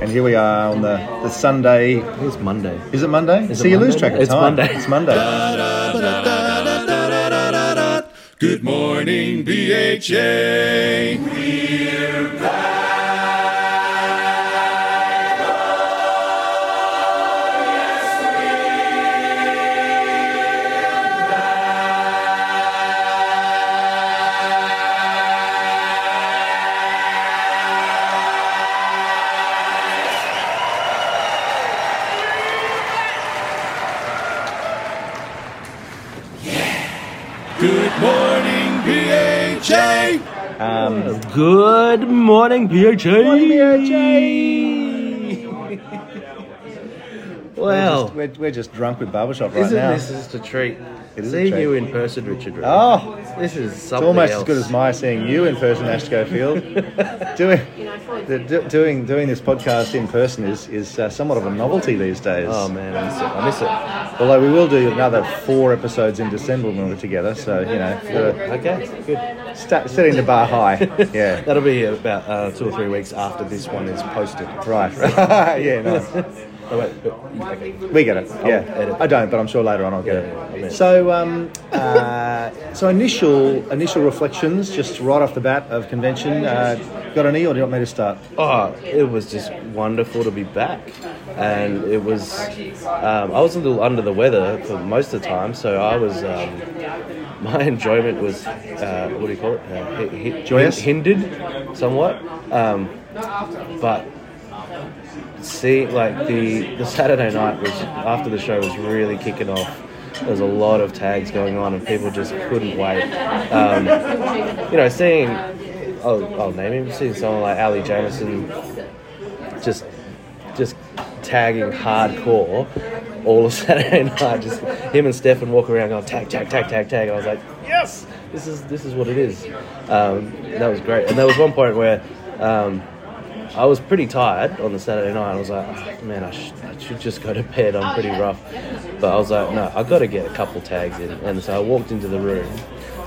And here we are on the, the Sunday. It's Monday. Is it Monday? Is See, it you lose track of It's time. Monday. It's Monday. Good morning, BHA. Good Um, Good morning, BHA. Well, we're, we're just drunk with barbershop right isn't now. this just a treat? It is a Seeing treat. you in person, Richard. Reed. Oh, this is something. it's something almost else. as good as my seeing you in person, Ash Schofield. doing, the, do, doing doing this podcast in person is is uh, somewhat of a novelty these days. Oh man, I miss it. I miss it. Although we will do another four episodes in December when we're together, so you know, gotta Okay, good. start setting the bar high. Yeah, That'll be about uh, two or three weeks after this one is posted. right. yeah, nice. Oh, wait, but, okay. We get it. Yeah, edit. I don't, but I'm sure later on I'll get Yeah, it. yeah, So, um, uh, so initial initial reflections, just right off the bat of convention. Uh, got any, or do you want me to start? Oh, it was just wonderful to be back, and it was. Um, I was a little under the weather for most of the time, so I was. Um, my enjoyment was, uh, what do you call it? Uh, hi- Joyous? hindered, somewhat. Um, but see, like the the Saturday night was after the show was really kicking off. There was a lot of tags going on, and people just couldn't wait. Um, you know, seeing I'll, I'll name him. Seeing someone like Ali Jameson just just tagging hardcore all of Saturday night. Just him and Stefan walk around going tag, tag, tag, tag, tag. And I was like, yes, this is this is what it is. Um, that was great. And there was one point where um, I was pretty tired on the Saturday night. I was like, "Oh, man, I, sh- I should just go to bed. I'm pretty rough. But I was like, no, I've got to get a couple tags in. And so I walked into the room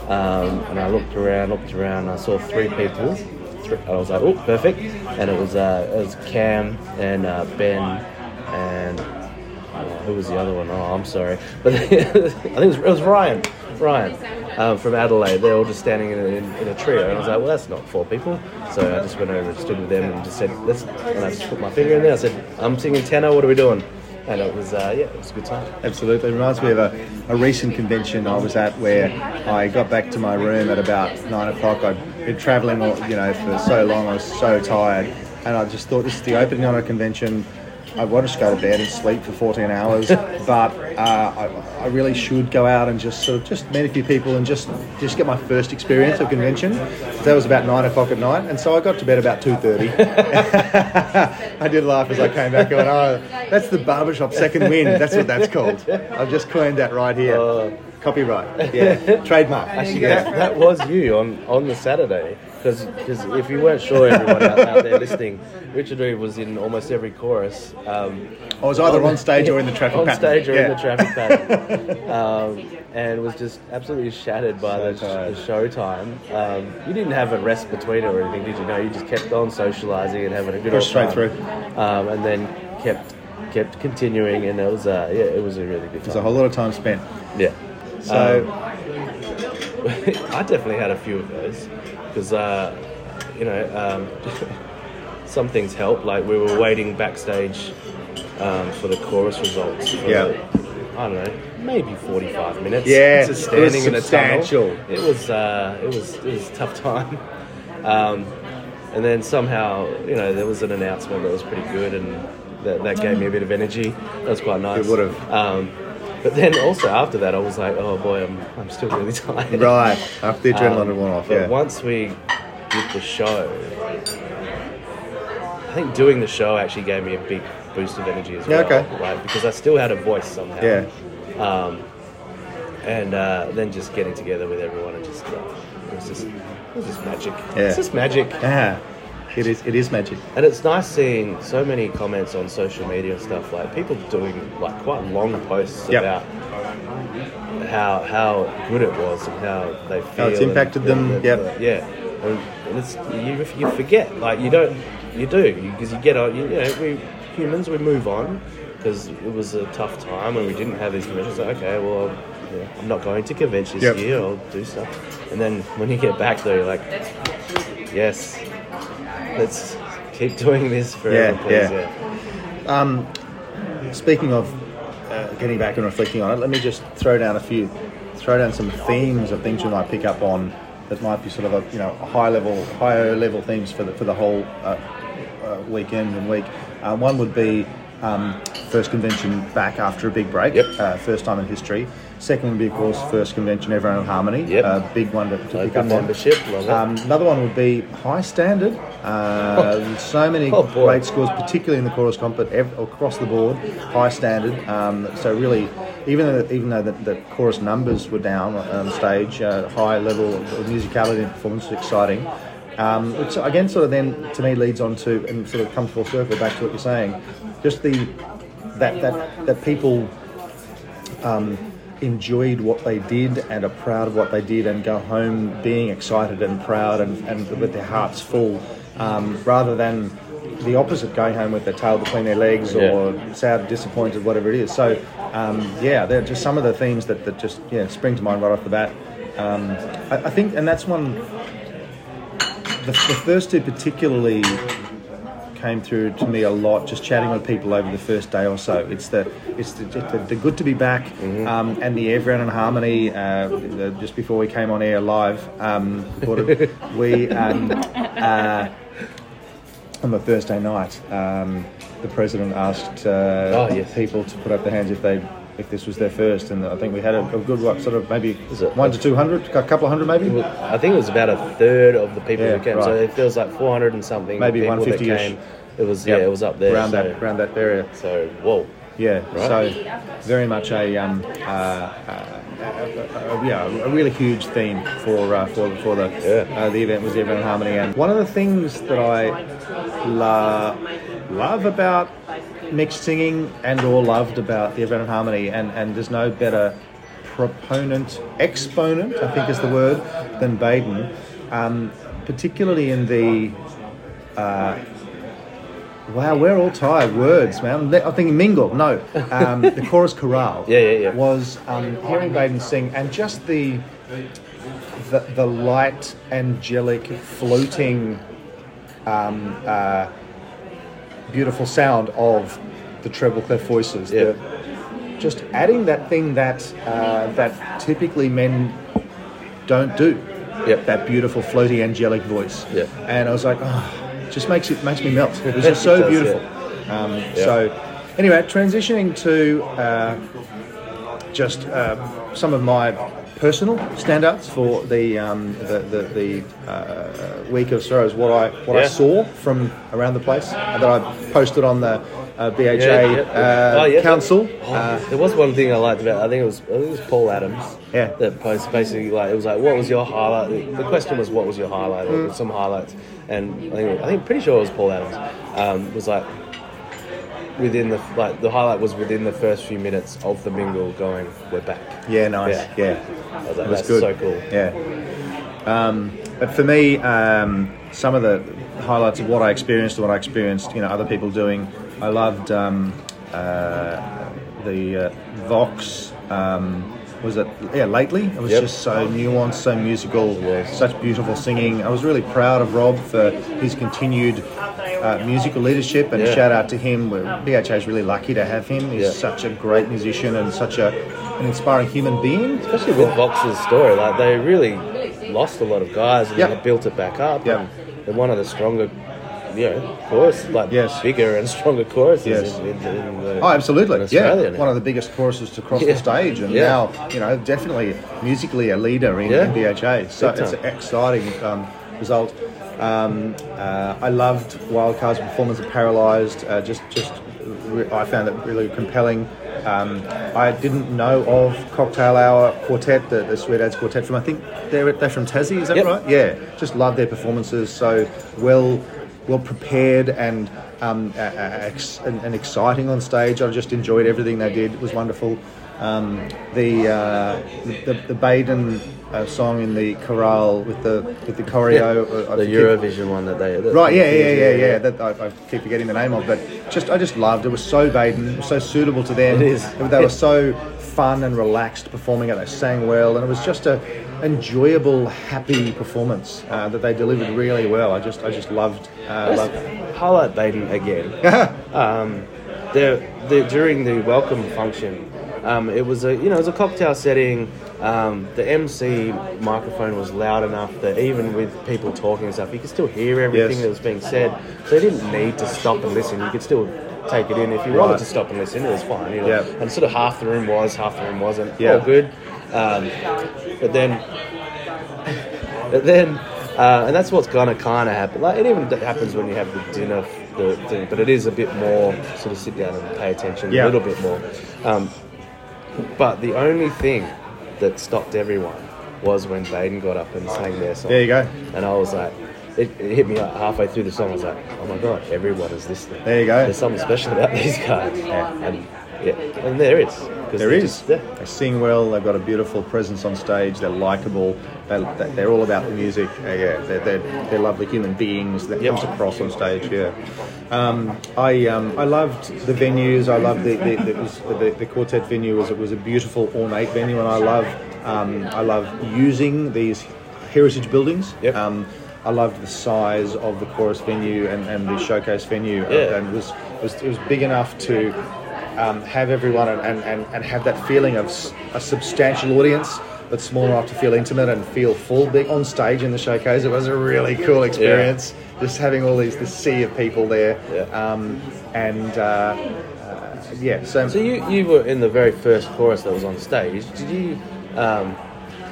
um, and I looked around, looked around, and I saw three people. And I was like, oh, perfect. And it was uh, it was Cam and uh, Ben and uh, who was the other one? Oh, I'm sorry, but I think it was, it was Ryan. Ryan um, from Adelaide. They're all just standing in a, in, in a trio, and I was like, well, that's not four people. So I just went over and stood with them and just said, let's. And I just put my finger in there. I said, I'm singing tenor. What are we doing? And it was uh, yeah, it was a good time. Absolutely. It reminds me of a, a recent convention I was at where I got back to my room at about nine o'clock. I'd been travelling, you know, for so long. I was so tired, and I just thought this is the opening on a convention. I want to just go to bed and sleep for 14 hours, but uh, I, I really should go out and just sort of just meet a few people and just just get my first experience of convention. That was about nine o'clock at night, and so I got to bed about 2:30. I did laugh as I came back going, "Oh, that's the barbershop second win. That's what that's called." I've just coined that right here. Copyright, yeah, trademark. Actually, yeah. that, that was you on, on the Saturday. Because if you weren't sure, everyone out, out there listening, Richard Reed was in almost every chorus. Um, I was either on stage or in the traffic on pattern. stage or in the traffic pattern. um, and was just absolutely shattered by So the, tired. the show time. Um, you didn't have a rest between it or anything, did you? No, you just kept on socialising and having a good Pushed straight time. Um, and then kept kept continuing, and it was uh, yeah, it was a really good There's a whole lot of time spent. Yeah. So I definitely had a few of those because, uh, you know, um, some things help. Like we were waiting backstage um, for the chorus results. For, Yeah. I don't know, maybe forty-five minutes. Yeah, just it was standing in a substantial. tunnel. It was, uh, it was, it was a tough time. Um, and then somehow, you know, there was an announcement that was pretty good, and that, that gave me a bit of energy. That was quite nice. It would've. Um, but then also after that, I was like, oh boy, I'm, I'm still really tired. right after the adrenaline Um, had worn off, But yeah. once we did the show, I think doing the show actually gave me a big boost of energy as Yeah, well. okay. Like, because I still had a voice somehow. Yeah. Um, and uh, then just getting together with everyone and just, uh, it was just, it was just magic. Yeah. It's just magic. Yeah, it is. It is magic. And it's nice seeing so many comments on social media and stuff, like people doing like quite long posts Yep. about how how good it was and how they feel. How it's and- impacted them, and- yep. Yeah. And, and it's you, you forget like you don't you do because you get on. You, you know, we humans we move on because it was a tough time when we didn't have these conventions. Like, okay, well, yeah, I'm not going to conventions Yep. year. I'll do stuff. And then when you get back there, you're like, yes, let's keep doing this forever, Yeah, please. yeah. Speaking of uh, getting back and reflecting on it, let me just throw down a few, throw down some themes of things we might pick up on that might be sort of a you know high level, higher level themes for the for the whole uh, uh, weekend and week. Uh, one would be um, first convention back after a big break, Yep. uh, first time in history. Second would be, of course, first convention everyone in harmony, Yep. uh, big one to, to pick up on. membership, it. Um, another one would be high standard. Uh, so many Oh, great scores, particularly in the chorus comp, but ev- across the board, high standard. Um, so really, even though even though the, the chorus numbers were down on stage, uh, high level of musicality and performance was exciting. Um, which again, sort of then to me leads on to and sort of comes full circle back to what you're saying, just the that that that people um, enjoyed what they did and are proud of what they did and go home being excited and proud and, and with their hearts full um, rather than the opposite going home with their tail between their legs or sad disappointed whatever it is. So um, yeah they're just some of the themes that, that just yeah spring to mind right off the bat. Um, I, I think and that's one the, the first two particularly came through to me a lot just chatting with people over the first day or so. It's the it's the, the, the good to be back um, and the everyone in harmony. Uh, the, just before we came on air live, um, recorded, we um, uh, on the Thursday night, um, the president asked uh, Oh, yes. people to put up their hands if they. If this was their first, and I think we had a, a good what, sort of maybe Is it- one to two hundred, a couple of hundred maybe. I think it was about a third of the people Yeah, who came, so it feels like 400 and something. Maybe 150-ish. It was yeah, it was up there. around so, that around that area. So whoa, Yeah, Right. so very much a, um, uh, uh, a, a, a- yeah, a really huge theme for uh, for for the Yeah. uh, the event was Everyone in Harmony, and one of the things that I la- love about mixed singing and or loved about the Everyone in Harmony, and and there's no better proponent, exponent, I think is the word, than Baden, um, particularly in the Wow, we're all tired. Words, man. I'm thinking mingle. No, um, the chorus chorale. Yeah, yeah, yeah. Was um, hearing Baden sing and just the, the the light, angelic, floating, um, uh, beautiful sound of the treble clef voices. Yeah. Just adding that thing that uh, that typically men don't do. Yep. That beautiful, floaty, angelic voice. Yeah. And I was like, oh, it just makes it makes me melt. It was just so does, beautiful. Um, So, anyway, transitioning to uh, just uh, some of my personal standouts for the um, the the, the uh, week of sorrows. What I what I saw from around the place that I posted on the uh, BHA Yeah, yeah. Uh, Oh, yeah. council. Oh, Uh, there was one thing I liked about. I think it was I think it was Paul Adams. Yeah. That posted basically like it was like, what was your highlight? The question was, what was your highlight? Or Mm. some highlights. And I think I think pretty sure it was Paul Adams. Um, was like within the like the highlight was within the first few minutes of the mingle going, we're back. yeah, nice. Yeah. yeah. Was like, It was good. so cool. Yeah. Um, but for me, um, some of the highlights of what I experienced, what I experienced, you know, other people doing. I loved um, uh, the uh, Vox. Um, was it? Yeah, lately it was Yep. just so nuanced, so musical, such beautiful singing. I was really proud of Rob for his continued uh, musical leadership, and Yeah. shout out to him. BHA is really lucky to have him. He's Yeah. such a great musician and such a an inspiring human being. Especially with Vox's story, like they really lost a lot of guys and Yep. they built it back up. Yep. And they're one of the stronger, know, chorus, like Yes. bigger and stronger choruses Yes. in, in, in the, Oh, absolutely. yeah, now. one of the biggest choruses to cross Yeah. the stage, and Yeah. now you know definitely musically a leader in, Yeah. BHA. So Big it's time. an exciting um, result. Um, uh, I loved Wildcard's performance of Paralysed. Uh, just, just re- I found it really compelling. Um, I didn't know of Cocktail Hour Quartet, the, the Sweet Ads Quartet from I think they're they're from Tassie. Is that Yep. right? Yeah, just love their performances. So well, well prepared and um, a- a- ex- and, and exciting on stage. I just enjoyed everything they did. It was wonderful. Um, the, uh, the the Baden uh, song in the chorale with the with the choreo. uh, I the Eurovision one that they that Right, yeah, yeah, yeah, yeah. That I, I keep forgetting the name of, but just I just loved. It was so Baden, was so suitable to them. It is. They were so fun and relaxed performing it. They sang well, and it was just a enjoyable, happy performance uh, that they delivered really well. I just, I just loved. Uh, loved. highlight Baden again. um, the, the during the welcome function, um, it was a you know it was a cocktail setting. Um, the MC microphone was loud enough that even with people talking and stuff, you could still hear everything Yes. that was being said. So you didn't need to stop and listen. You could still take it in. If you wanted to stop and listen, it was fine. You know? Yeah. And sort of half the room was, half the room wasn't. Yeah. All good. Um, but then but then, uh, and that's what's gonna kind of happen. Like it even happens when you have the dinner the thing, but it is a bit more sort of sit down and pay attention Yeah. a little bit more. Um, but the only thing that stopped everyone was when Baden got up and sang their song. There you go. And I was like, it, it hit me like halfway through the song. I was like, oh my god, everyone is listening. There you go. There's something special about these guys. And yeah, and there is. There they're just- yeah. They sing well. They've got a beautiful presence on stage. They're likable. They, they're all about the music. Uh, yeah, they're, they're, they're lovely human beings that Yep. comes across on stage. Yeah. Um, I um, I loved the venues. I loved the the, the, the, the quartet venue. Was it was a beautiful ornate venue, and I love um, I love using these heritage buildings. Yep. Um, I loved the size of the chorus venue and, and the showcase venue, Yeah. and it was, it was it was big enough to um, have everyone and, and, and, have that feeling of a substantial audience, but small enough to feel intimate and feel full. Big on stage in the showcase, it was a really cool experience. Just having all these this sea of people there, Yeah. um, and uh, uh, yeah. So, So you, you were in the very first chorus that was on stage. Did you? Um,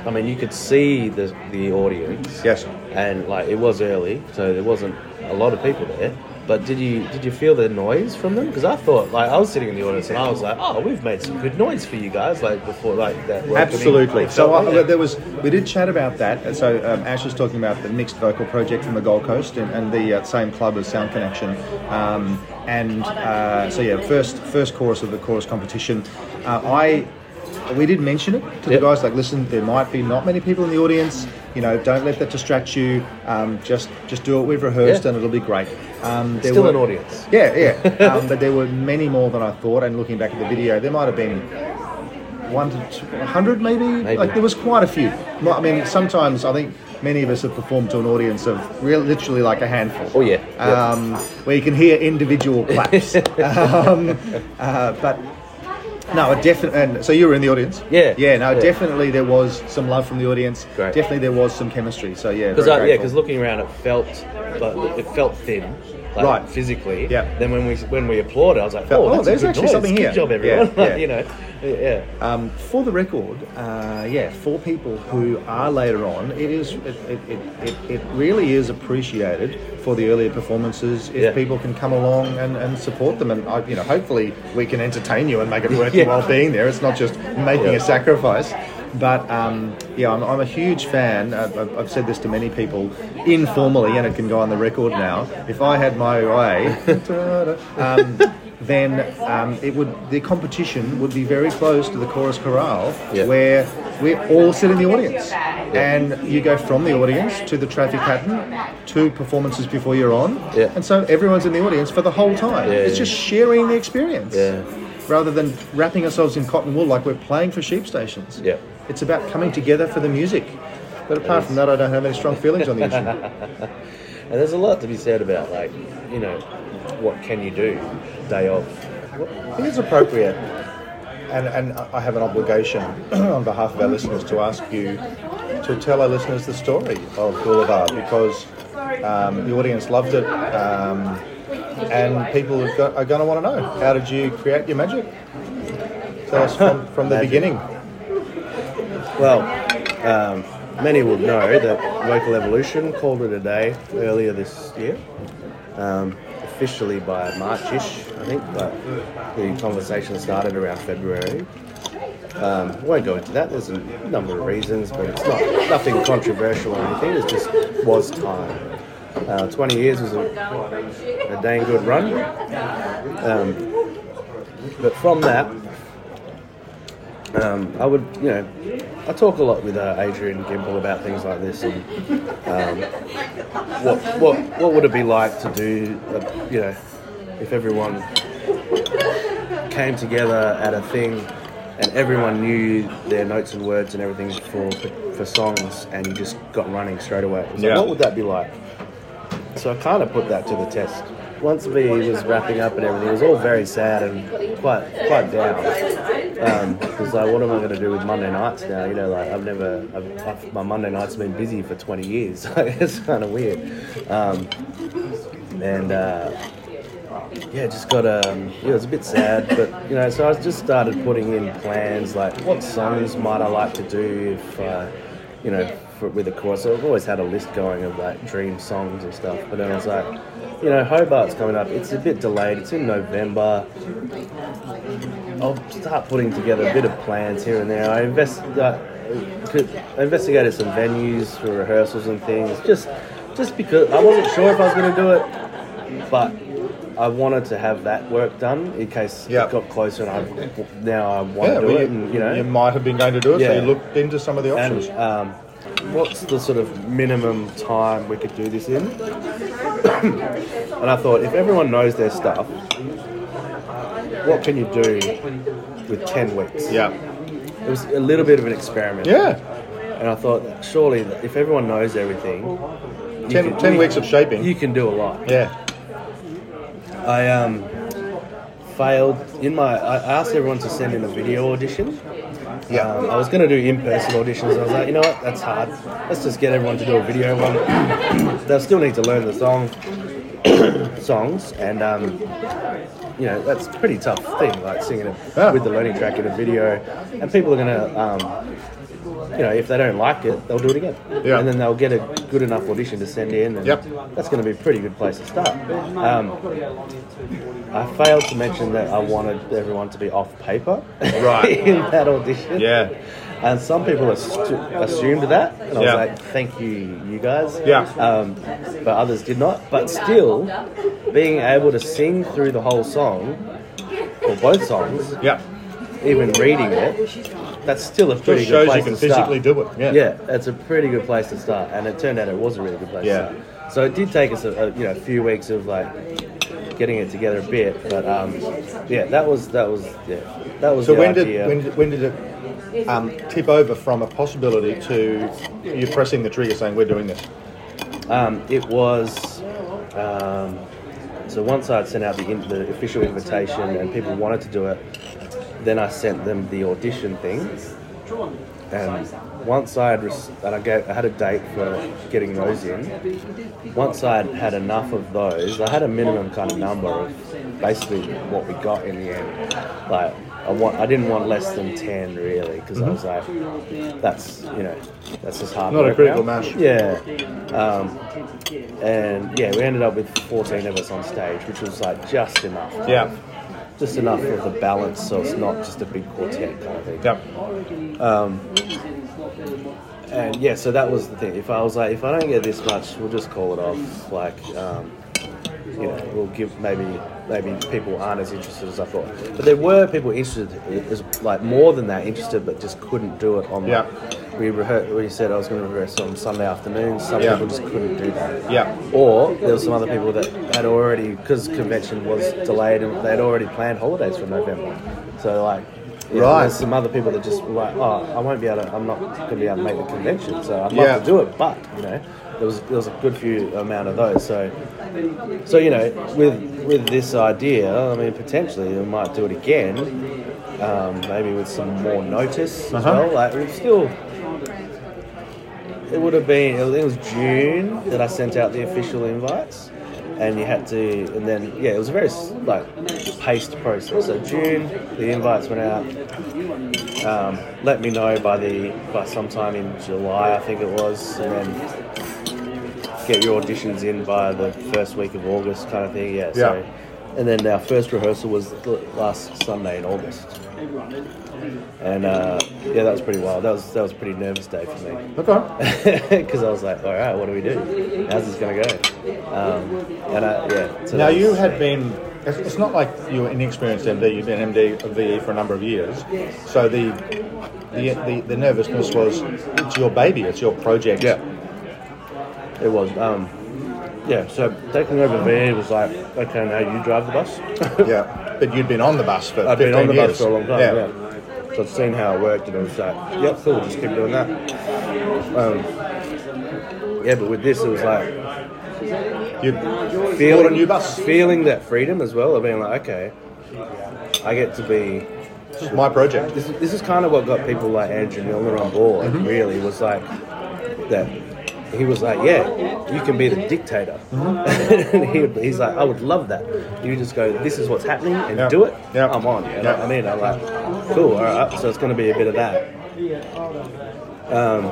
I mean, you could see the the audience. yes, And like it was early, so there wasn't a lot of people there. But did you did you feel the noise from them? Because I thought like I was sitting in the audience and I was like, oh, we've made some good noise for you guys. Like before, like that. Absolutely. So I, like there was, we did chat about that. So um, Ash was talking about the mixed vocal project from the Gold Coast and, and the uh, same club as Sound Connection. Um, and uh, so yeah, first first chorus of the chorus competition. Uh, I we did mention it to Yep. the guys. Like, listen, there might be not many people in the audience. You know, don't let that distract you. Um, just just do what we've rehearsed, Yeah. and it'll be great. Um, there Still were- an audience. yeah, yeah. um, but there were many more than I thought. And looking back at the video, there might have been one to two, 100 maybe? Maybe. Like there was quite a few. I mean, sometimes I think many of us have performed to an audience of real, literally like a handful. Oh, yeah. Um, where you can hear individual claps. um, uh, but no, it definitely. And so you were in the audience. Yeah. Yeah. No, Yeah. definitely there was some love from the audience. Great. Definitely there was some chemistry. So yeah. Because yeah, because looking around, it felt, like, it felt thin, like, Right. physically. Yeah. Then when we when we applauded, I was like, oh, oh, there's a good actually noise. something Good here. job, everyone. yeah. you know, yeah. Um, for the record, uh, yeah, for people who are later on, it is it, it, it, it, really is appreciated for the earlier performances if Yeah. people can come along and, and support them, and I, you know, hopefully we can entertain you and make it worth your while being there. It's not just making Yeah. a sacrifice. But um, yeah, I'm, I'm a huge fan. I've, I've said this to many people informally, and it can go on the record now. If I had my way, um, then um, it would the competition would be very close to the chorus chorale, Yeah. where we're all sit in the audience, and you go from the audience to the traffic pattern, to performances before you're on, Yeah. and so everyone's in the audience for the whole time. Yeah, it's yeah. just sharing the experience, Yeah. rather than wrapping ourselves in cotton wool like we're playing for sheep stations. Yeah. It's about coming together for the music. But apart from that, I don't have any strong feelings on the issue. And there's a lot to be said about like, you know, what can you do day of? I think it's appropriate, and, and I have an obligation on behalf of our listeners to ask you to tell our listeners the story of Boulevard because um, the audience loved it, um, and people have got, are going to want to know how did you create your magic? Tell us from, from the Magic. beginning. Well, um, many will know that Vocal Evolution called it a day earlier this year. Um, officially by Marchish, I think, but the conversation started around February. Um, won't go into that. There's a number of reasons, but it's not nothing controversial or anything. It just was time. Uh, 20 years was a, a dang good run. Um, but from that, um, I would, you know, I talk a lot with uh, Adrian Gimble about things like this and um, what, what, what would it be like to do, uh, you know, if everyone came together at a thing and everyone knew their notes and words and everything for for songs and you just got running straight away. Like, Yeah. what would that be like? So I kind of put that to the test. Once V was wrapping up and everything, it was all very sad and quite quite down. Because like, what am I going to do with Monday nights now? You know, like I've never, I've, I've, my Monday nights have been busy for 20 years. it's kind of weird. Um, and uh, yeah, just got um, yeah, it was a bit sad, but you know, so I just started putting in plans like what songs might I like to do if uh, you know for, with a chorus. So I've always had a list going of like dream songs and stuff, but then I was like, you know, Hobart's coming up. It's a bit delayed. It's in November. I'll start putting together a bit of plans here and there. I invest, uh, I investigated some venues for rehearsals and things, just just because I wasn't sure if I was going to do it, but I wanted to have that work done in case Yeah. it got closer and I now I want Yeah, to do well, it. And, you know, you might have been going to do it, so you looked into some of the options. and um, what's the sort of minimum time we could do this in? and I thought, if everyone knows their stuff, what can you do with 10 weeks? yeah. It was a little bit of an experiment. Yeah. And I thought, surely, if everyone knows everything, you Ten, can- ten you- weeks of shaping. you can do a lot. yeah. I um, failed in my. I asked everyone to send in a video audition. Yeah. Um, I was going to do in-person auditions. and I was like, you know what, that's hard. Let's just get everyone to do a video one. They'll still need to learn the song, songs, and um, you know that's a pretty tough thing, like singing it Yeah. with the learning track in a video. And people are going to, um, you know, if they don't like it, they'll do it again, Yeah. and then they'll get a good enough audition to send in. And Yep. That's going to be a pretty good place to start. Um, I failed to mention that I wanted everyone to be off paper Right. in that audition. Yeah. And some people assu- assumed that, and I was Yeah. like, "Thank you, you guys." Yeah. Um, but others did not. But still, being able to sing through the whole song, or both songs, Yeah. even reading it, that's still a pretty Just good shows you place can to start. physically do it. Yeah. Yeah, it's a pretty good place to start, and it turned out it was a really good place. Yeah. To start. So it did take us a, a you know a few weeks of like getting it together a bit, but um, yeah, that was that was yeah that was So the when did, idea. when did when did it um, tip over from a possibility to you pressing the trigger saying we're doing this? Um, it was. Um, so once I'd sent out the, in, the official invitation and people wanted to do it, then I sent them the audition thing. And once I had res- and I, gave, I had a date for getting those in. Once I had had enough of those, I had a minimum kind of number of basically what we got in the end. Like I want, I didn't want less than ten really because I was like, that's you know, that's just hard. Not a critical mass. Yeah. Um, and yeah, we ended up with 14 of us on stage, which was like just enough. Yeah. Just enough of the balance, so it's not just a big quartet kind of thing. Yep. And yeah, so that was the thing. If I was like, if I don't get this much, we'll just call it off. Like, um, you know, we'll give maybe maybe people aren't as interested as I thought. But there were people interested, as like more than that interested, but just couldn't do it on. Yeah. We rehearsed. We said I was going to rehearse on Sunday afternoon. Some Yeah. people just couldn't do that. Yeah. Or there were some other people that had already, because convention was delayed, and they had already planned holidays for November. So like, yeah, Right. There's some other people that just were like, oh, I won't be able to. I'm not going to be able to make the convention. So I'd love Yeah. to do it, but you know, there was there was a good few amount of those. So, so you know, with with this idea, I mean, potentially we might do it again. Um, maybe with some more notice as Uh-huh. well. Like we've still it would have been, it was June that I sent out the official invites. And you had to, and then, yeah, it was a very, like, paced process. So June, the invites went out. Um, let me know by the, by sometime in July, I think it was. And then get your auditions in by the first week of August kind of thing. Yeah, so and then our first rehearsal was last Sunday in August. And uh, yeah, that was pretty wild. That was that was a pretty nervous day for me Okay. because I was like, all right, what do we do? How's this gonna go? Um, and I, yeah. So Now you had been. It's it's not like you were inexperienced MD. You've been MD of VE for a number of years, so the the the, the nervousness was it's your baby, it's your project. Yeah. It was. Um, yeah, so taking over VE was like, okay, now you drive the bus. yeah. But you'd been on the bus for I've 15 been on the years. bus for a long time, yeah. So I've seen how it worked, and it was like, yep, cool, just keep doing that. Um, yeah, but with this, it was like You feeling a new bus. feeling that freedom as well of being like, okay, I get to be. This is my project. This, is- this is kind of what got people like Andrew Milner on board. Mm-hmm. Really, was like that. He was like, "Yeah, you can be the dictator," Mm-hmm. and he, he's like, "I would love that. You just go, this is what's happening, and Yeah. do it. Yeah. I'm on." You know Yeah. what I mean, I'm like, "Cool, all right." So it's going to be a bit of that. Um,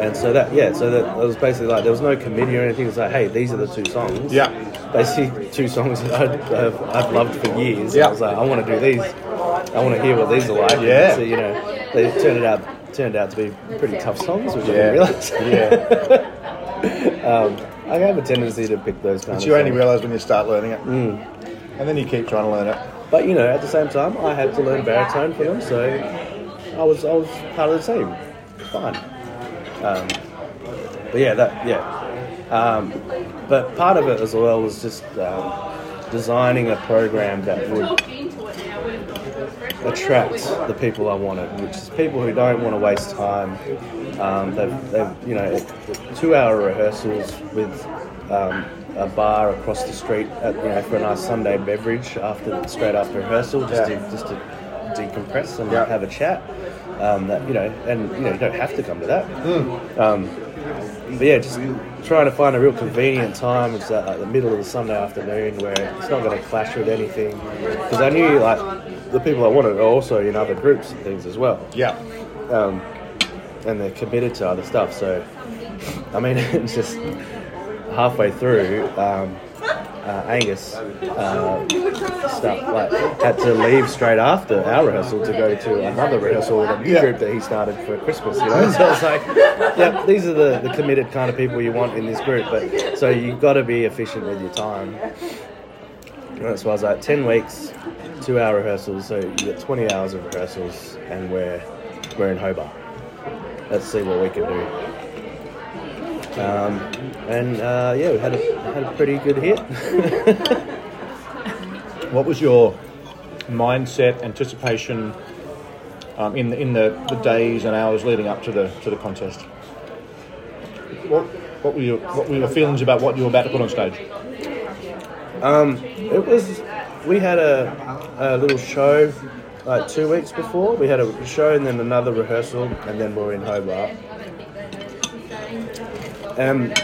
and so that, yeah, so that it was basically like there was no committee or anything. It's like, hey, these are the two songs. Yeah. Basically, two songs that I've, I've loved for years. Yeah. I was like, I want to do these. I want to hear what these are like. Yeah. So, you know, they turned it out turned out to be pretty tough songs, which I Yeah. didn't realize. Yeah. um, I have a tendency to pick those kind But of you only songs. realise when you start learning it, Mm. and then you keep trying to learn it. But you know, at the same time, I had to learn baritone for them, so I was I was part of the team. Fine. Um, but yeah, that yeah. Um, but part of it as well was just um, designing a program that would attract the people I wanted, which is people who don't want to waste time. Um, they've, they've, you know, two-hour rehearsals with um, a bar across the street, at, you know, for a nice Sunday beverage after straight after rehearsal, just Yeah. to just to decompress and Yeah. have a chat. Um, that you know, and you know, you don't have to come to that. Um, but yeah, just trying to find a real convenient time. It's at like the middle of the Sunday afternoon where it's not going to clash with anything. Because I knew like the people I wanted are also in other groups and things as well, Yeah. um, and they're committed to other stuff. So, I mean, it's just halfway through. Um, uh, Angus uh, stuff like had to leave straight after our rehearsal to go to another rehearsal with a new Yeah. group that he started for Christmas. You know, so it's like, yeah, these are the, the committed kind of people you want in this group. But so you've got to be efficient with your time. Why I was like ten weeks, two hour rehearsals. So you get twenty hours of rehearsals, and we're we're in Hobart. Let's see what we can do. Um, and uh, yeah, we had a had a pretty good hit. What was your mindset, anticipation um, in the, in the, the days and hours leading up to the to the contest? What what were your what were your feelings about what you were about to put on stage? Um, it was. We had a, a little show like two weeks before. We had a show and then another rehearsal, and then we were in Hobart. And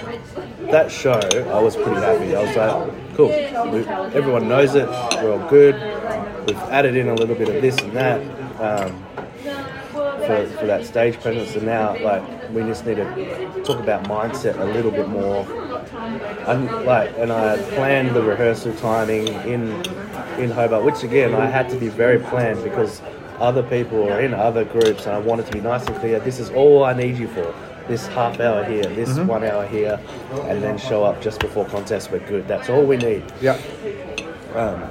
that show, I was pretty happy. I was like, cool. We, everyone knows it. We're all good. We've added in a little bit of this and that. Um, for, for that stage presence and now like we just need to talk about mindset a little bit more and like and I had planned the rehearsal timing in in Hobart which again I had to be very planned because other people are in other groups and I wanted to be nice and clear. This is all I need you for. This half hour here this one hour here and then show up just before contest we're good. That's all we need. Yeah. Um,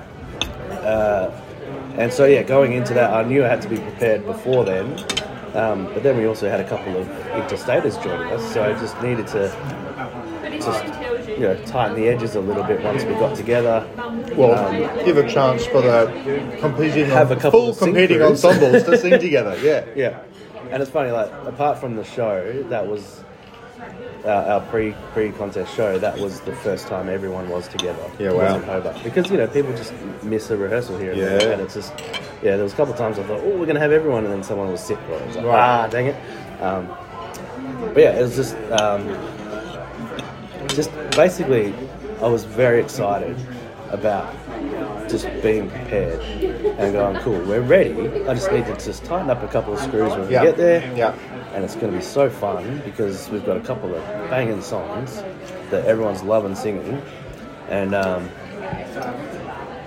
uh, and so, yeah, going into that, I knew I had to be prepared before then. Um, but then we also had a couple of interstaters joining us, so I just needed to just you know tighten the edges a little bit once we got together. Well, Um, give a chance for the competing Have a couple full of competing crews. ensembles to sing together. Yeah. Yeah, and it's funny, like apart from the show, that was uh, our pre pre contest show. That was the first time everyone was together. Yeah, wow. in Hobart. Because you know people just miss a rehearsal here. and Yeah. there, and it's just yeah. There was a couple of times I thought, oh, we're gonna have everyone, and then someone was sick. Or I was like, Right. ah, dang it. Um, but yeah, it was just um, just basically, I was very excited about just being prepared and going, cool, we're ready. I just need to just tighten up a couple of screws when we Yeah. get there. Yeah. And it's going to be so fun because we've got a couple of banging songs that everyone's loving singing. And um,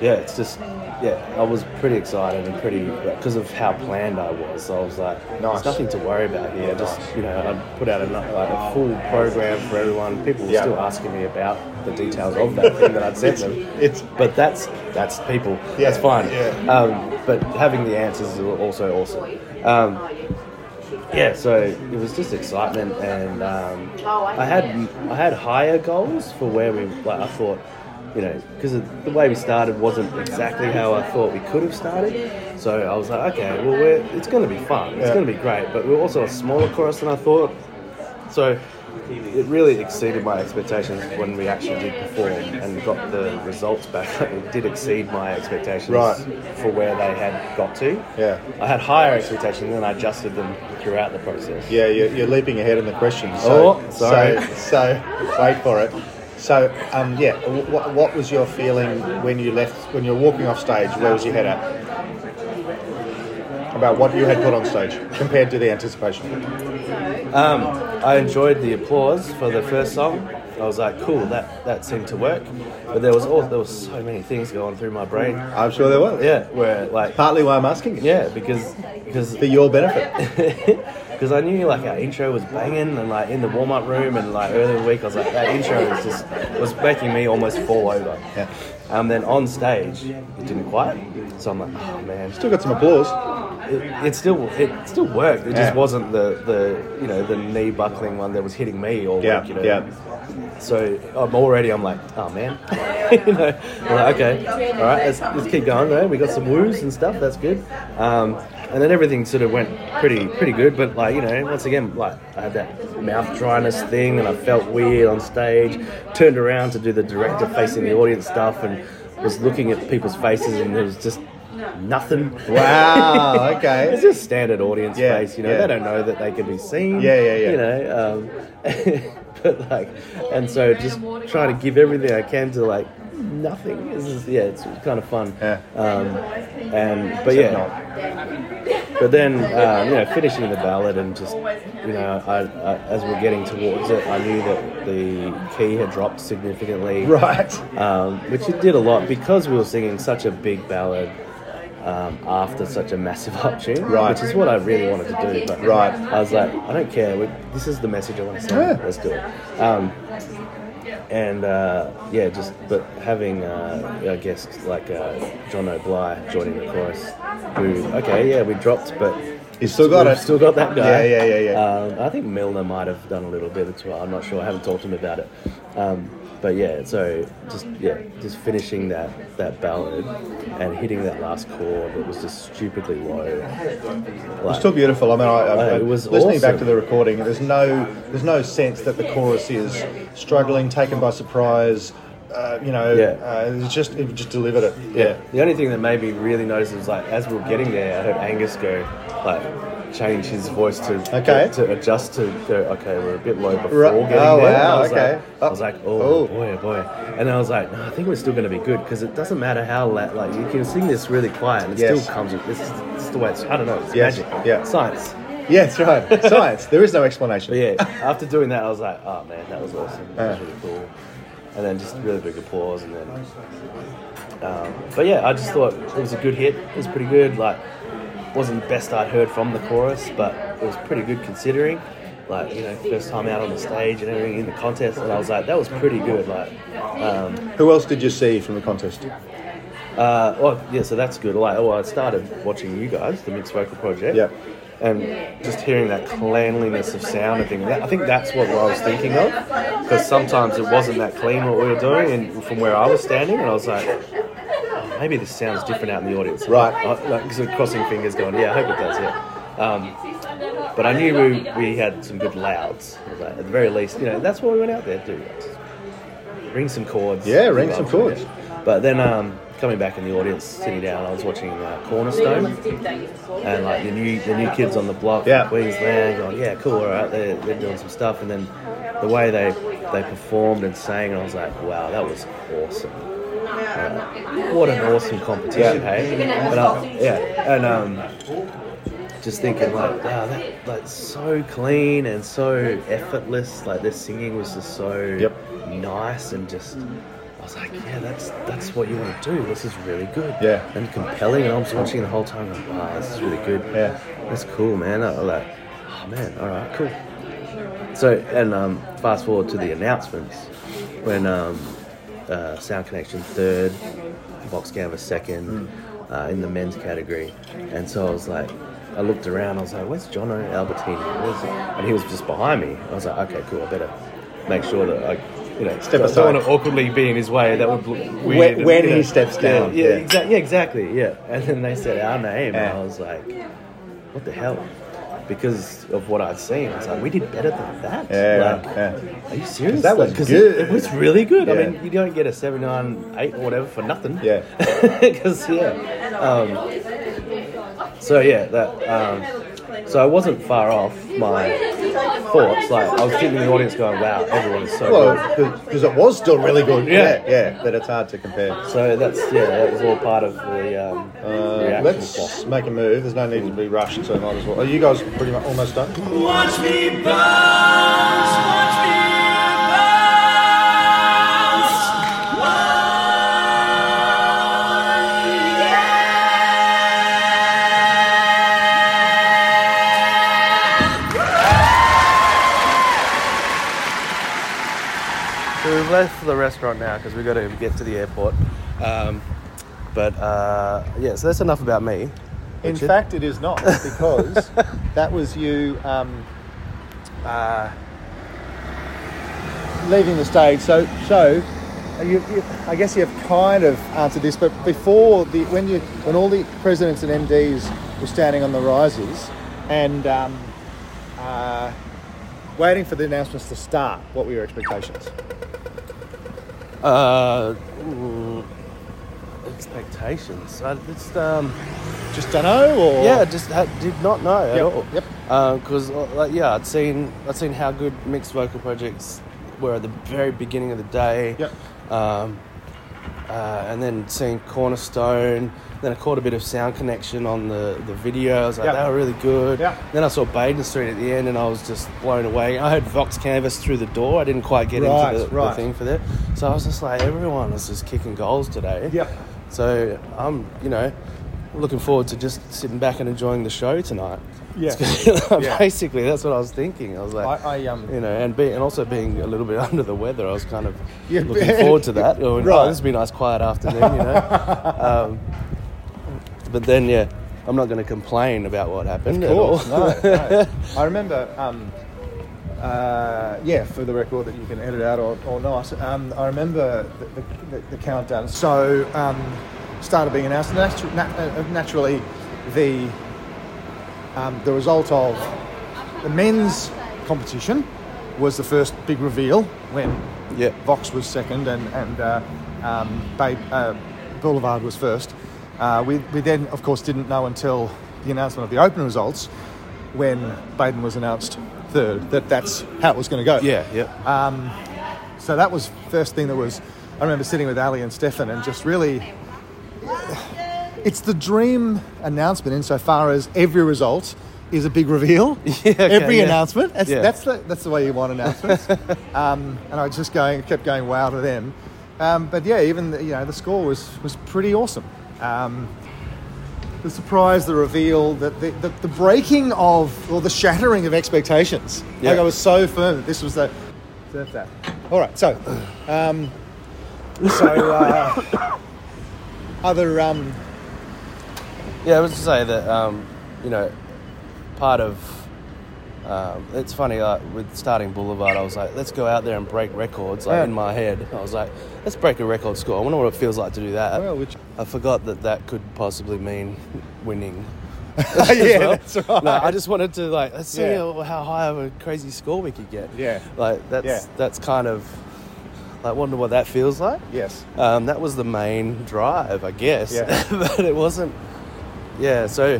yeah, it's just yeah, I was pretty excited and pretty because of how planned I was. So I was like, Nice. there's nothing to worry about here. Just you know, I put out a, like a full program for everyone. People were Yeah. still asking me about the details of that thing that I'd sent them. It's But that's that's people. Yeah, that's fine. yeah. Um, but having the answers is also awesome. Um, yeah, so it was just excitement, and um, I had I had higher goals for where we. Like I thought, you know, because the way we started wasn't exactly how I thought we could have started. So I was like, okay, well, we're, it's going to be fun. It's Yeah. going to be great, but we're also a smaller chorus than I thought. So it really exceeded my expectations when we actually did perform and got the results back. It did exceed my expectations Right. for where they had got to. Yeah. I had higher expectations and I adjusted them throughout the process. Yeah, you're, you're leaping ahead in the question. So, Oh, sorry. So, so wait for it. So, um, yeah, what, what was your feeling when you left, when you were walking off stage? Where was your head at? About what you had put on stage compared to the anticipation. Um, I enjoyed the applause for the first song. I was like, cool, that, that seemed to work. But there was all, there was so many things going through my brain. I'm sure there were. Yeah, where like Partly why I'm asking it. yeah, because because For your benefit. because I knew like our intro was banging and like in the warm up room and like earlier in the week I was like that intro was just was making me almost fall over. Yeah. Um, then on stage it didn't quite, so I'm like, oh man, Still got some applause. it, it still it still worked. It Yeah. just wasn't the, the you know the knee buckling one that was hitting me all Yeah, week. You know. yeah. So I'm already I'm like, oh man, you know, like, okay, all right, let's, let's keep going. Though we got some woos and stuff. That's good. Um, and then everything sort of went pretty pretty good. But like you know, once again, like I had that mouth dryness thing, and I felt weird on stage. Turned around to do the director facing the audience stuff, and was looking at people's faces, and there was just nothing. Wow, Okay. it's just standard audience Yeah, face, you know. yeah. They don't know that they can be seen. Yeah, yeah, yeah. You know, um, but like, and so just trying to give everything I can to like nothing. It's just, yeah, it's kind of fun. Yeah. Um, and but yeah, but then um, you know, finishing the ballad and just you know, I, I, as we're getting towards it, I knew that the key had dropped significantly Right. um, which it did a lot because we were singing such a big ballad um, after such a massive uptune, Right. which is what I really wanted to do. But Right. I was like, I don't care. We, this is the message I want to send. Yeah. Let's do it. Um, and uh, yeah, just but having uh, I guess like uh, John O'Bly joining the chorus, who okay, yeah, we dropped, but You still got it. Still got that guy. Yeah, yeah, yeah, yeah. Um, I think Milner might have done a little bit as well. I'm not sure. I haven't talked to him about it. Um, but yeah, so just yeah, just finishing that that ballad and hitting that last chord that was just stupidly low. It's Like, still beautiful. I mean, I, I, Oh, it was listening back to the recording. There's no, there's no sense that the chorus is struggling, taken by surprise. Uh, you know, Yeah. uh, it's just it just delivered it. yeah. The only thing that made me really notice was like as we were getting there, I heard Angus go like change his voice to Okay. to adjust to go. Okay, we're a bit low before Right. getting Oh, there. Wow, I was okay. Like, I was like, oh, Oh. boy, oh boy, and I was like, no, I think we're still going to be good because it doesn't matter how la- like you can sing this really quiet and it Yes. still comes. with This is, the way it's. I don't know. It's Yes, magic. yeah. Science. Yeah, that's right. Science. There is no explanation. But yeah, after doing that, I was like, oh man, that was awesome. That was really cool. And then just really big applause, and then. Um, but yeah, I just thought it was a good hit. It was pretty good. Like, wasn't the best I'd heard from the chorus, but it was pretty good considering. Like, you know, first time out on the stage and everything in the contest, and I was like, that was pretty good. Like, um, Who else did you see from the contest? uh, well, yeah, so that's good. Like, well, I started watching you guys, the Mixed Vocal Project. Yep. And just hearing that cleanliness of sound and things, I think that's what I was thinking of. Because sometimes it wasn't that clean what we were doing, and from where I was standing, and I was like, maybe this sounds different out in the audience. Right. I, like, sort of crossing fingers, going, yeah, I hope it does, yeah. Um, but I knew we, we had some good louds. Like, at the very least, you know, that's what we went out there to do. Ring some chords. Yeah, ring some chords. it. But then um, coming back in the audience, sitting down, I was watching uh, Cornerstone and like the new the new kids on the block, Yeah. Queensland, going, yeah, cool, all right, they're, they're doing some stuff, and then the way they they performed and sang, I was like, wow, that was awesome. Uh, what an awesome competition, Yeah. hey? But, uh, yeah, and um, just thinking like, wow, that like so clean and so effortless. Like their singing was just so Yep. nice and just. I was like, yeah, that's that's what you want to do. This is really good. Yeah. And compelling. And I was watching the whole time. Like, wow, this is really good. Yeah. That's cool, man. I was like, oh man, all right, cool. So, and um, fast forward to the announcements when um, uh, Sound Connection third, Vox Canvas second uh, in the men's category, and so I was like, I looked around, I was like, where's Jono Albertini? Where's he? And he was just behind me. I was like, okay, cool, I better make sure that I. You know, Step I aside. don't want to awkwardly be in his way. That would look weird. When- when you he know. steps down, Yeah, yeah. yeah, exactly. Yeah, exactly. Yeah. And then they said our name, and. I was like, what the hell? Because of what I'd seen, I was like, we did better than that. Yeah, Like, yeah. Are you serious? that was Like, good. It, it was really good. Yeah. I mean, you don't get a 79, 8 or whatever for nothing. Yeah. Because, yeah. Um, so, yeah, that. Um, so I wasn't far off my thoughts. Like, I was sitting in the audience going, wow, everyone is so good. Because it was still really good. Yeah. yeah, yeah, but it's hard to compare. So that's, yeah, that was all part of the um, Uh, reaction let's block. make a move. There's no need to be rushed, so might as well. Are you guys pretty much almost done? Watch me bounce, left for the restaurant now because we've got to get to the airport. Um, but uh, yeah, so that's enough about me. In fact, it is not because that was you um, uh, leaving the stage. So, so uh, you, you, I guess you have kind of answered this, but before the when you when all the presidents and MDs were standing on the rises and um, uh, waiting for the announcements to start, what were your expectations? Uh, mm, expectations. I just um, Just don't know, or yeah, just did not know at Yep, all. yep. Because like yeah, I'd seen I'd seen how good mixed vocal projects were at the very beginning of the day. Yep. Um, uh, and then seeing Cornerstone. Then I caught a bit of sound connection on the, the video. I was like, Yep. they were really good. Yep. Then I saw Baden Street at the end, and I was just blown away. I heard Vox Canvas through the door. I didn't quite get Right, into the, the thing for that. So I was just like, everyone was just kicking goals today. Yep. So I'm, you know, looking forward to just sitting back and enjoying the show tonight. Yeah. Yeah. Basically, that's what I was thinking. I was like, I, I um, you know, and be, and also being a little bit under the weather, I was kind of Yeah, looking forward to that. Oh, Right. this would be a nice quiet afternoon, you know. um, but then, yeah, I'm not going to complain about what happened Of at all. course, no, no. I remember, um, uh, yeah, for the record that you can edit out or, or not. Um, I remember the, the, the, countdown. So, um, started being announced. And natu- nat- uh, naturally, the um, the result of the men's competition was the first big reveal when Yeah. Vox was second and and uh, um, Babe, uh, Boulevard was first. Uh, we, we then, of course, didn't know until the announcement of the open results when Baden was announced third that that's how it was going to go. Yeah, yeah. Um, so that was first thing that was. I remember sitting with Ali and Stefan and just really. It's the dream announcement insofar as every result is a big reveal. Yeah, okay, every yeah. announcement. That's, Yeah. that's, the, that's the way you want announcements. um, and I was just going, kept going wow to them. Um, but yeah, even the, you know the score was was pretty awesome. Um, the surprise, the reveal, the, the, the, the breaking of or the shattering of expectations. like i was so firm that this was the. that's that. All right, so, um, so uh, other um, Yeah, I was to say that um, you know, part of um, it's funny like with starting Boulevard, I was like, let's go out there and break records. Like Yeah. in my head, I was like, let's break a record score. I wonder what it feels like to do that. Well, which- I forgot that that could possibly mean winning. yeah, well. that's right. No, I just wanted to like let's see Yeah. how, high of a crazy score we could get. Yeah. like that's Yeah. that's kind of like wonder what that feels like. yes, Um, that was the main drive, I guess. Yeah. but it wasn't. Yeah, so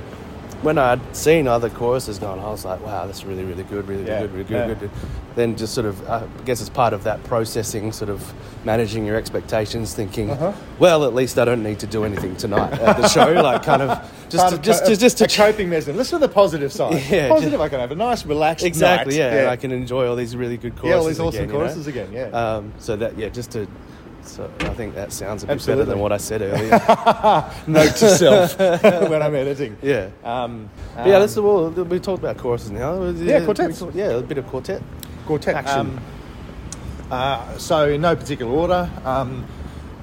when I'd seen other choruses going, I was like, wow, that's really, really good, really, Yeah, good, really yeah. good, good. Then just sort of, uh, I guess it's part of that processing, sort of managing your expectations, thinking, Uh-huh. well, at least I don't need to do anything tonight at the show. like, kind of just to, just, co- just, just to a coping mechanism. Listen to the positive side. Yeah, positive. I can have a nice, relaxed Exactly, night. yeah, and I can enjoy all these really good choruses. Yeah, all these awesome again, you know? choruses again. Yeah. Um, so that yeah, just to So I think that sounds a bit Absolutely. better than what I said earlier. Note to self when I'm editing. yeah. Um, But yeah, um, let's well, we talked about choruses now. Yeah, quartets. we Yeah, a bit of quartet. quartet Action. Um, uh, so in no particular order, um,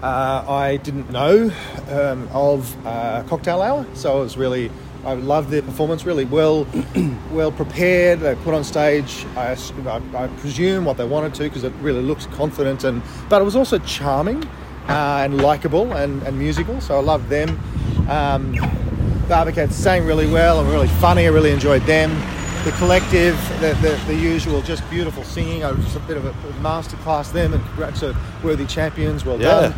uh, I didn't know um, of uh, Cocktail Hour, so I was really I loved their performance. Really well, well prepared. They put on stage. I presume what they wanted to because it really looks confident and but it was also charming uh, and likable and, and musical. So I loved them. Um, Barbicat sang really well and really funny. I really enjoyed them. The collective, the, the, the usual, just beautiful singing. I was just a bit of a masterclass them, and congrats to worthy champions. Well Yeah.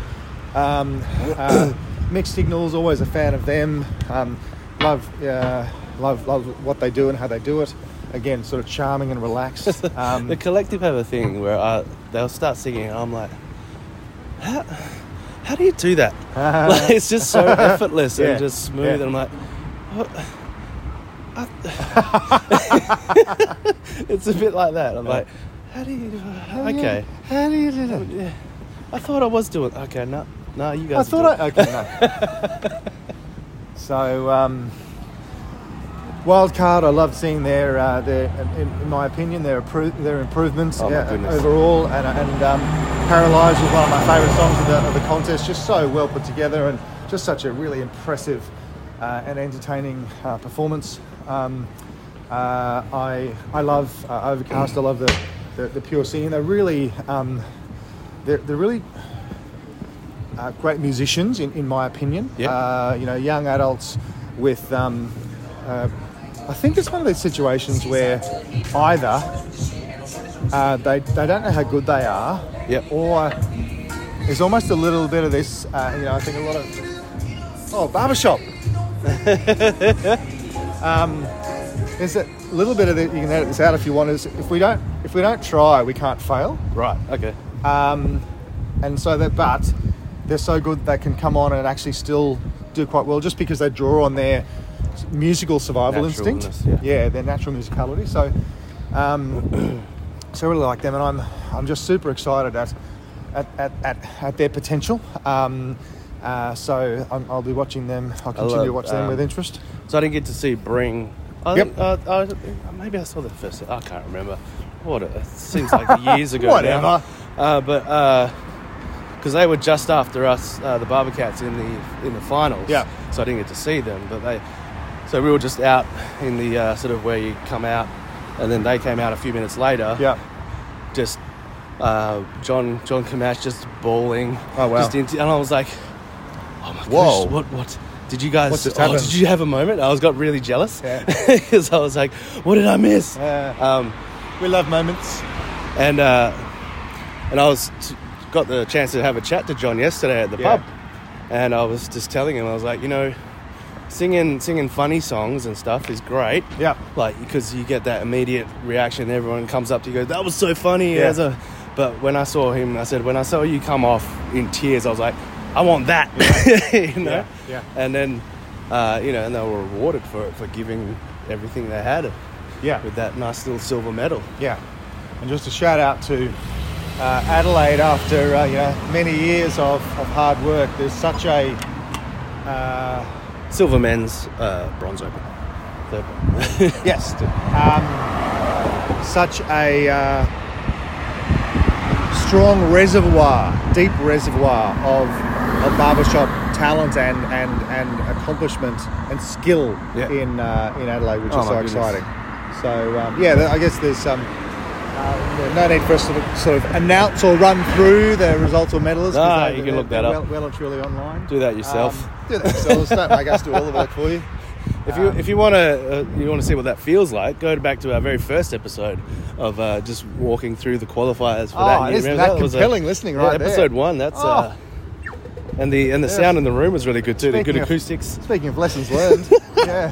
done. Um, uh, mixed signals, always a fan of them. Um, love, uh, love, love what they do and how they do it. Again, sort of charming and relaxed. Um, the collective have a thing where I, they'll start singing, and I'm like, how, how do you do that? like, it's just so effortless Yeah, and just smooth. yeah. And I'm like, what? It's a bit like that. I'm like, how do you? do it? Okay, How do you do that? yeah. I thought I was doing. Okay, no, no, you guys. I thought I okay no. So um, Wildcard, I love seeing their uh, their in, in my opinion their appro- their improvements Oh, uh, overall, and and um, Paralyzed was one of my favourite songs of the of the contest. Just so well put together and just such a really impressive uh, and entertaining uh, performance. Um, uh, I I love uh, Overcast. I love the, the the pure singing. They're really um, they're, they're really uh, great musicians, in, in my opinion. Uh, you know, young adults with. Um, uh, I think it's one of those situations where either uh, they, they don't know how good they are, Yep. or there's almost a little bit of this. Uh, you know, I think a lot of oh barbershop. um, there's a little bit of it. You can edit this out if you want. Is if we don't if we don't try, we can't fail. Right. Okay. Um, and so that, but they're so good they can come on and actually still do quite well just because they draw on their musical survival instinct. Naturalness, yeah. their natural musicality. So, um, so I really like them, and I'm I'm just super excited at at, at, at, at their potential. Um, uh, so I'm, I'll be watching them. I'll continue love, to watch them um, with interest. So I didn't get to see Bring. I Yep. uh, I, maybe I saw the first. I can't remember. What it seems like years ago. now. Whatever. Uh, but because they were just after us, uh, the Barbacats in the in the finals. Yeah. So I didn't get to see them, but they. So we were just out in the uh, sort of where you come out, and then they came out a few minutes later. Yeah. Just uh, John John Camash just bawling. Oh, wow. Just into, and I was like, oh my Whoa. gosh, what what. Did you guys? Oh, did you have a moment? I was got really jealous Yeah. because I was like, "What did I miss?" Uh, Um, we love moments. and uh, and I was t- got the chance to have a chat to John yesterday at the Yeah. pub, and I was just telling him I was like, you know, singing singing funny songs and stuff is great. Yeah. Like because you get that immediate reaction. Everyone comes up to you, goes, "That was so funny." Yeah. As a, but when I saw him, I said, when I saw you come off in tears, I was like, I want that. you know. Yeah, yeah. And then, uh, you know, and they were rewarded for it for giving everything they had Yeah. with that nice little silver medal. Yeah, and just a shout out to uh, Adelaide after uh, you know many years of, of hard work. There's such a uh, Silver men's uh, bronze open. Third one. yes, um, such a uh, strong reservoir, deep reservoir of of barbershop talent and and, and accomplishment and skill Yeah. in uh, in Adelaide, which Oh, is so goodness. exciting. So um, yeah, I guess there's um, uh, no need for us to sort of announce or run through the results or medalists. Ah, you can look that up. Well, well and truly online. Do that yourself. Um, do that yourselves. Don't make us do all the work for you. If you Um, if you want to uh, you want to see what that feels like, go back to our very first episode of uh, just walking through the qualifiers for Oh, that. it You is remember that was a- compelling listening yeah, right there. episode one. That's Oh. uh, and the and the Yes. sound in the room was really good too. the Speaking good of- acoustics. Speaking of lessons learned, yeah.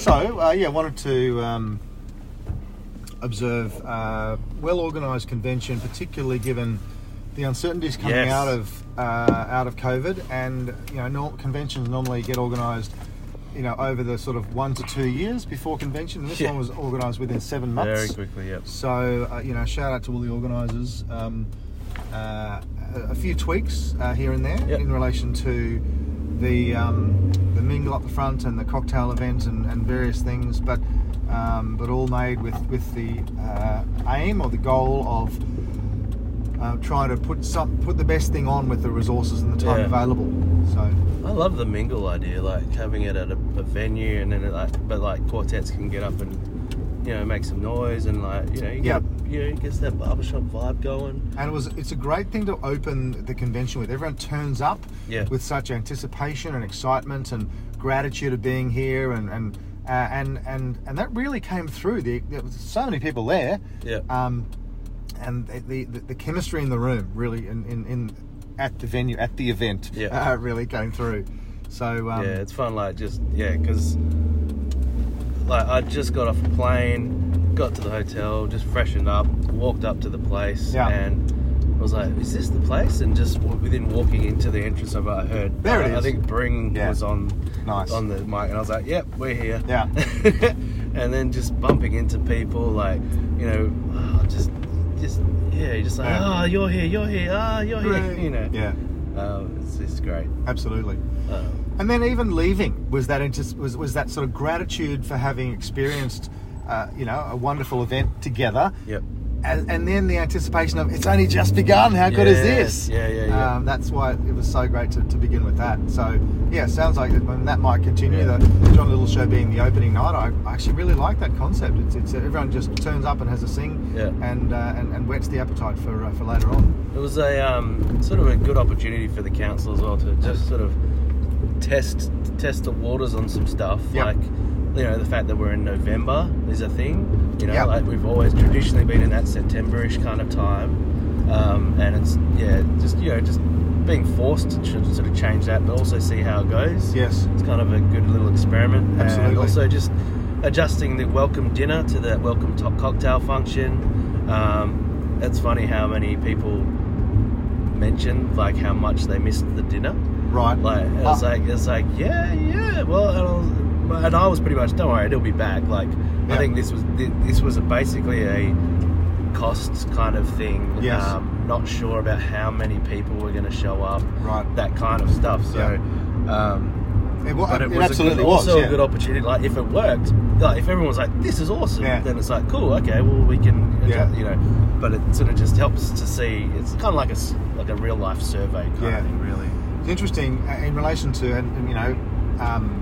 So, uh, yeah, wanted to um, observe uh, well organised convention, particularly given the uncertainties coming Yes. out of uh, out of COVID, and you know, nor- conventions normally get organised. You know, over the sort of one to two years before convention. And this Yeah. one was organised within seven months. Very quickly, yep. So, uh, you know, shout out to all the organisers. Um, uh, a, a few tweaks uh, here and there Yep. in relation to the um, the mingle up the front and the cocktail event and, and various things, but um, but all made with with the uh, aim or the goal of uh, trying to put some put the best thing on with the resources and the time Yeah. available. So I love the mingle idea, like having it at a, a venue, and then it, like, but like quartets can get up and you know make some noise, and like you know, you Yep. get, you know, gets that barbershop vibe going. And it was it's a great thing to open the convention with. Everyone turns up Yeah. with such anticipation and excitement and gratitude of being here and and uh, and and and that really came through. The, there was so many people there. Yeah. Um, and the, the the chemistry in the room really in, in, in at the venue at the event Yeah. uh, really came through. So um, yeah, it's fun. Like just yeah, because like I just got off a plane, got to the hotel, just freshened up, walked up to the place, Yeah. and I was like, "Is this the place?" And just within walking into the entrance of it, I heard There it I, I think Bring Yeah. was on Nice. on the mic, and I was like, "Yep, we're here." Yeah. and then just bumping into people, like you know, oh, just just yeah, you're just like, Yeah. "Oh, you're here, you're here, ah, you're here," you know. yeah, Um, it's, it's great. absolutely. Um, And then even leaving was that was was that sort of gratitude for having experienced, uh, you know, a wonderful event together. yep. And, and then the anticipation of it's only just begun. How good is this? Yeah, yeah, yeah. Um, that's why it was so great to, to begin with that. So yeah, sounds like that, that might continue. Yeah. The John Little show being the opening night, I actually really like that concept. It's, it's everyone just turns up and has a sing, Yeah. and, uh, and and whets the appetite for uh, for later on. It was a um, sort of a good opportunity for the council as well to just sort of test test the waters on some stuff. Yep. Like, you know, the fact that we're in November is a thing. You know, Yep. like we've always traditionally been in that Septemberish kind of time, um, and it's yeah, just you know, just being forced to sort of change that, but also see how it goes. Yes. it's kind of a good little experiment, and Absolutely. also just adjusting the welcome dinner to the welcome top cocktail function. Um, it's funny how many people mentioned like how much they missed the dinner. Right. Like it was Ah. like it's like yeah yeah well and I, was, and I was pretty much don't worry it'll be back. Like Yeah. I think this was this was a basically a costs kind of thing. Yes. Um, not sure about how many people were going to show up. Right. That kind of stuff. So. Um, It, wa- but it, it was absolutely a good, was. also yeah. a good opportunity. Like if it worked, like if everyone was like, "This is awesome," Yeah. then it's like, "Cool, okay, well we can," adjust, Yeah. you know. But it sort of just helps to see. It's kind of like a like a real life survey kind Yeah. of thing, really. It's interesting uh, in relation to, and, you know, um,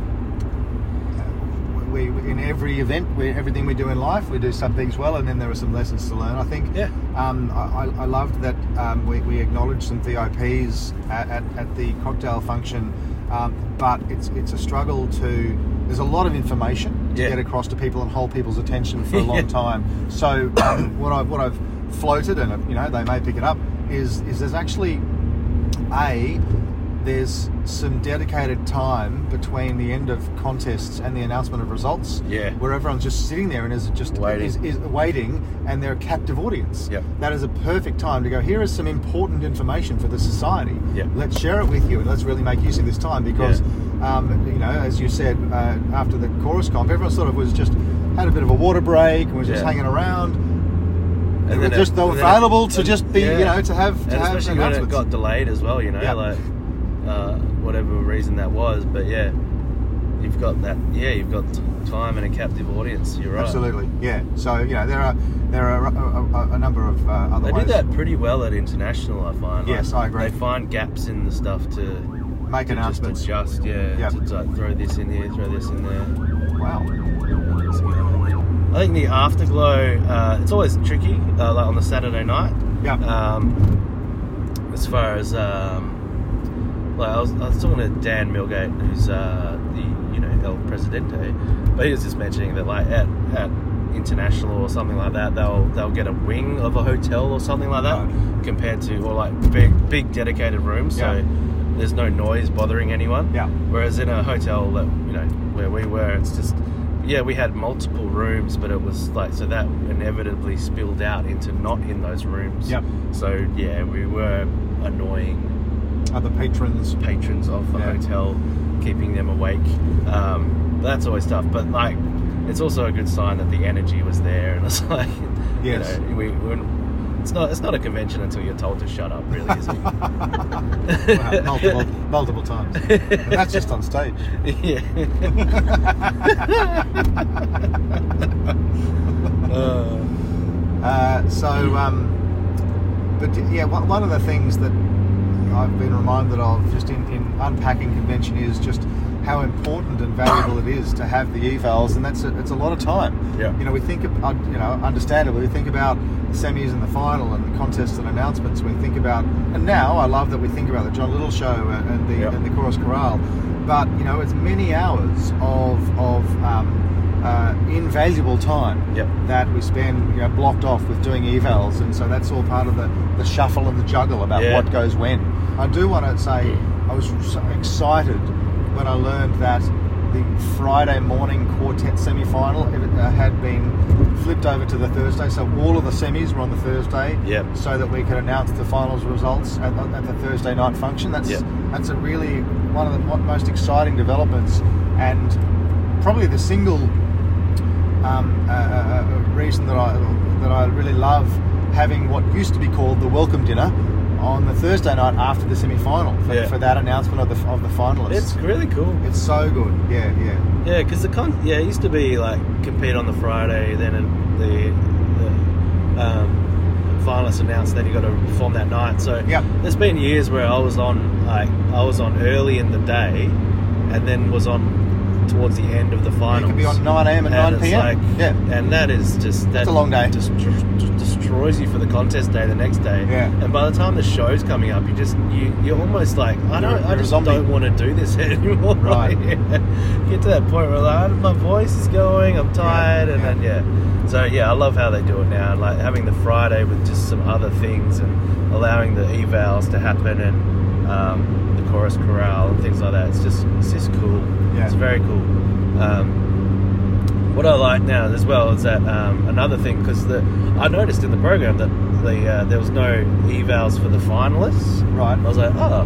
we in every event, we, everything we do in life, we do some things well, and then there are some lessons to learn. I think. Yeah. Um, I, I- I loved that um, we, we acknowledged some VIPs at, at, at the cocktail function, um, but it's it's a struggle to. There's a lot of information to Yeah. get across to people and hold people's attention for a long Yeah. time. So um, what I what I've floated, and you know they may pick it up, is is there's actually a there's some dedicated time between the end of contests and the announcement of results Yeah. where everyone's just sitting there and is just Waiting. Is, is waiting and they're a captive audience Yep. that is a perfect time to go here is some important information for the society Yep. let's share it with you and let's really make use of this time because um, you know as you said uh, after the chorus comp everyone sort of was just had a bit of a water break and was just Yeah. hanging around And they were then just it- they were and then it- available to just be yeah. you know to have to and have especially when it got delayed as well, you know, Yeah. like uh, whatever reason that was. But yeah, you've got that. Yeah, you've got time and a captive audience. You're right. Absolutely, yeah. So you know there are there are a, a, a number of uh, other They ways. do that pretty well at international. I find. Yes, I agree. They find gaps in the stuff to Make to announcements. Just adjust, yeah. Yep. To like, throw this in here, throw this in there. Wow. I think the afterglow. Uh, it's always tricky, uh, like on the Saturday night. Yeah. Um, as far as um, like I was, I was talking to Dan Milgate, who's uh, the you know El Presidente, but he was just mentioning that like at, at international or something like that, they'll they'll get a wing of a hotel or something like that, Right. compared to or like big big dedicated rooms. Yeah. So there's no noise bothering anyone. Yeah. Whereas in a hotel that you know where we were, it's just yeah we had multiple rooms, but it was like so that inevitably spilled out into not in those rooms. Yep. So yeah, we were annoying Other patrons. patrons of the Yeah. hotel, keeping them awake. Um, that's always tough, but like, it's also a good sign that the energy was there, and it's like, Yes. you know, we, we it's not it's not a convention until you're told to shut up, really, is it? Wow, multiple, multiple times. And that's just on stage. yeah. uh, so, um, but yeah, one of the things that I've been reminded of just in, in unpacking convention is just how important and valuable it is to have the evals, and that's a, it's a lot of time. Yeah. You know, we think, of, you know, understandably, we think about the semis and the final and the contests and announcements. We think about, and now I love that we think about the John Little show and, and the Yeah. and the Chorus Chorale, but you know, it's many hours of of um, uh, invaluable time Yep. that we spend you know, blocked off with doing evals, and so that's all part of the, the shuffle and the juggle about Yeah. what goes when. I do want to say I was so excited when I learned that the Friday morning quartet semi final uh, had been flipped over to the Thursday, so all of the semis were on the Thursday, Yep. so that we could announce the finals results at, at the Thursday night function. That's Yep. that's a really one of the most exciting developments, and probably the single um, uh, uh, reason that I that I really love having what used to be called the welcome dinner on the Thursday night after the semi final for, Yeah. for that announcement of the of the finalists. it's really cool. It's so good. Yeah, yeah. Yeah, because the con yeah it used to be like compete on the Friday, then the, the um, finalists announced, then you got to perform that night. So Yep. there's been years where I was on like I was on early in the day, and then was on towards the end of the You finals. could be on 9 a.m. and, 9 p.m. like- yeah. and that is just that a long day. Just destroys you for the contest day the next day. Yeah. And by the time the show's coming up, you just you you're almost like I don't You're- I just don't want to do this anymore. Right. Like, Get to that point where like my voice is going, I'm tired, and yeah. then yeah. So yeah, I love how they do it now. Like having the Friday with just some other things and allowing the evals to happen and um, the chorus chorale and things like that. It's just it's just cool. Yeah. It's very cool. Um, what I like now as well is that um, another thing because the I noticed in the program that the uh, there was no evals for the finalists. Right. I was like, oh,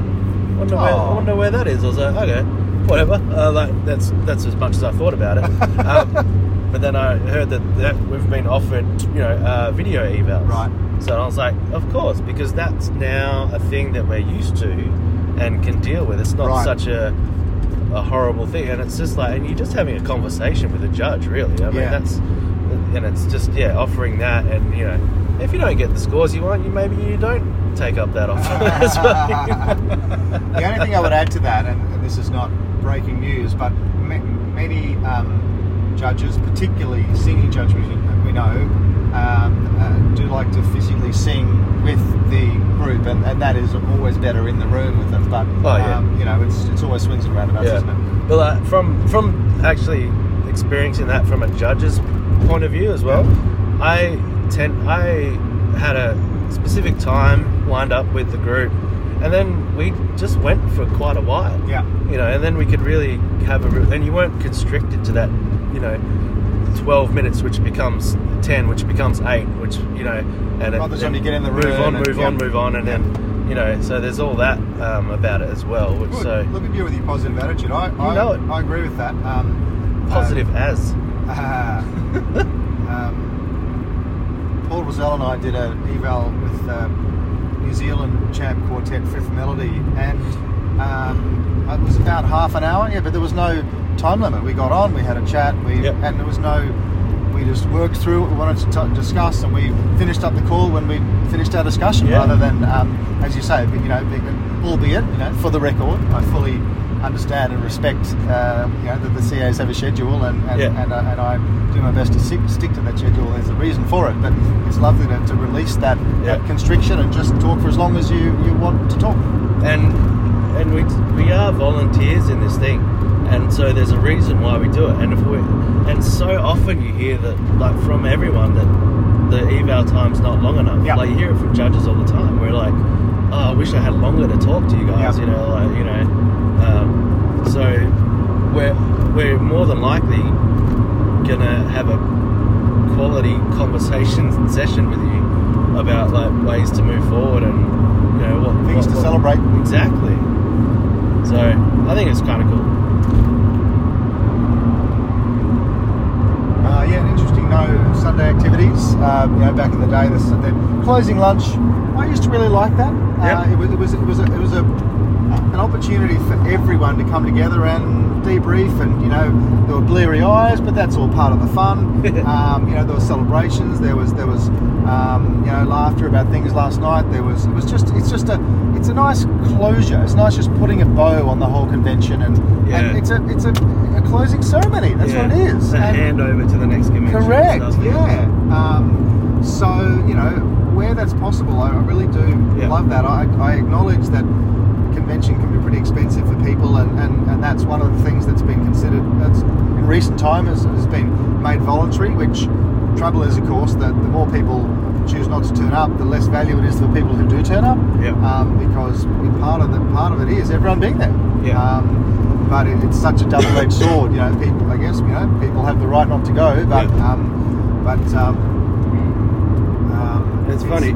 wonder where, I Oh. wonder where that is. I was like, okay, whatever. Uh, like that's that's as much as I thought about it. um, but then I heard that, that we've been offered, you know, uh, video evals. Right. So I was like, of course, because that's now a thing that we're used to and can deal with. It's not Right. such a a horrible thing, and it's just like, and you're just having a conversation with a judge, really. I mean, Yeah. that's and it's just yeah, offering that, and you know, if you don't get the scores you want, you maybe you don't take up that offer as well. the only thing I would add to that, and, this is not breaking news, but ma- many um, judges, particularly senior judges, we know, um, uh, do like to physically sing with the group, and, and that is always better in the room with them. But Oh, yeah. um, you know, it's it's always swings and roundabouts, isn't it? But like, from from actually experiencing that from a judge's point of view as well, I tend I had a specific time lined up with the group, and then we just went for quite a while. Yeah. You know, and then we could really have a and you weren't constricted to that. You know. 12 minutes which becomes 10 which becomes 8 which you know and the time you get in the move on and- move on move on and then you know so there's all that um, about it as well which Good. so Look at you with your positive attitude. I, I, know it. I agree with that. Um, positive as Ah. um, Paul Rosell and I did a eval with um, New Zealand champ quartet Fifth Melody, and um, it was about half an hour. Yeah, but there was no time limit. We got on, we had a chat, we Yep. and there was no. We just worked through what we wanted to t- discuss, and we finished up the call when we finished our discussion, Yeah. rather than, um, as you say, you know, being- albeit, you know, for the record, I fully understand and respect, uh, you know, that the CAs have a schedule, and and, Yeah. and, uh, and I do my best to stick, stick to that schedule. There's a reason for it, but it's lovely to, to release that, that constriction and just talk for as long as you, you want to talk. and and we we are volunteers in this thing, and so there's a reason why we do it. And if we, and so often you hear that, like from everyone, that the eval time's not long enough. Yeah. Like you hear it from judges all the time. We're like, oh, I wish I had longer to talk to you guys. Yeah. You know, like you know. Um, so we're we're more than likely gonna have a quality conversation session with you about like ways to move forward and you know what Things what- to what- celebrate. Exactly. So I think it's kind of cool. Uh, yeah, interesting. No Sunday activities. Uh, you know, back in the day, the, the closing lunch. I used to really like that. Yeah. Uh, it was it was it was a, it was a an opportunity for everyone to come together and debrief. And you know, there were bleary eyes, but that's all part of the fun. um, you know, there were celebrations. There was there was um, you know laughter about things last night. There was it was just it's just a it's a nice closure. It's nice just putting a bow on the whole convention, and, Yeah. and it's a it's a, a closing ceremony. That's what it is. It's a And- handover to the next convention. Correct. stuff. Yeah. Um, so you know, where that's possible, I, really do Yeah. love that. I, I acknowledge that convention can be pretty expensive for people, and, and, and that's one of the things that's been considered. That's in recent time has, has been made voluntary. Which trouble is, of course, that the more people choose not to turn up, the less value it is for people who do turn up. Yep. Um, because part of the part of it is everyone being there. Yeah. Um, but it, it's such a double-edged sword. You know, people. I guess you know people have the right not to go, but Yeah. um, but um, um, It's funny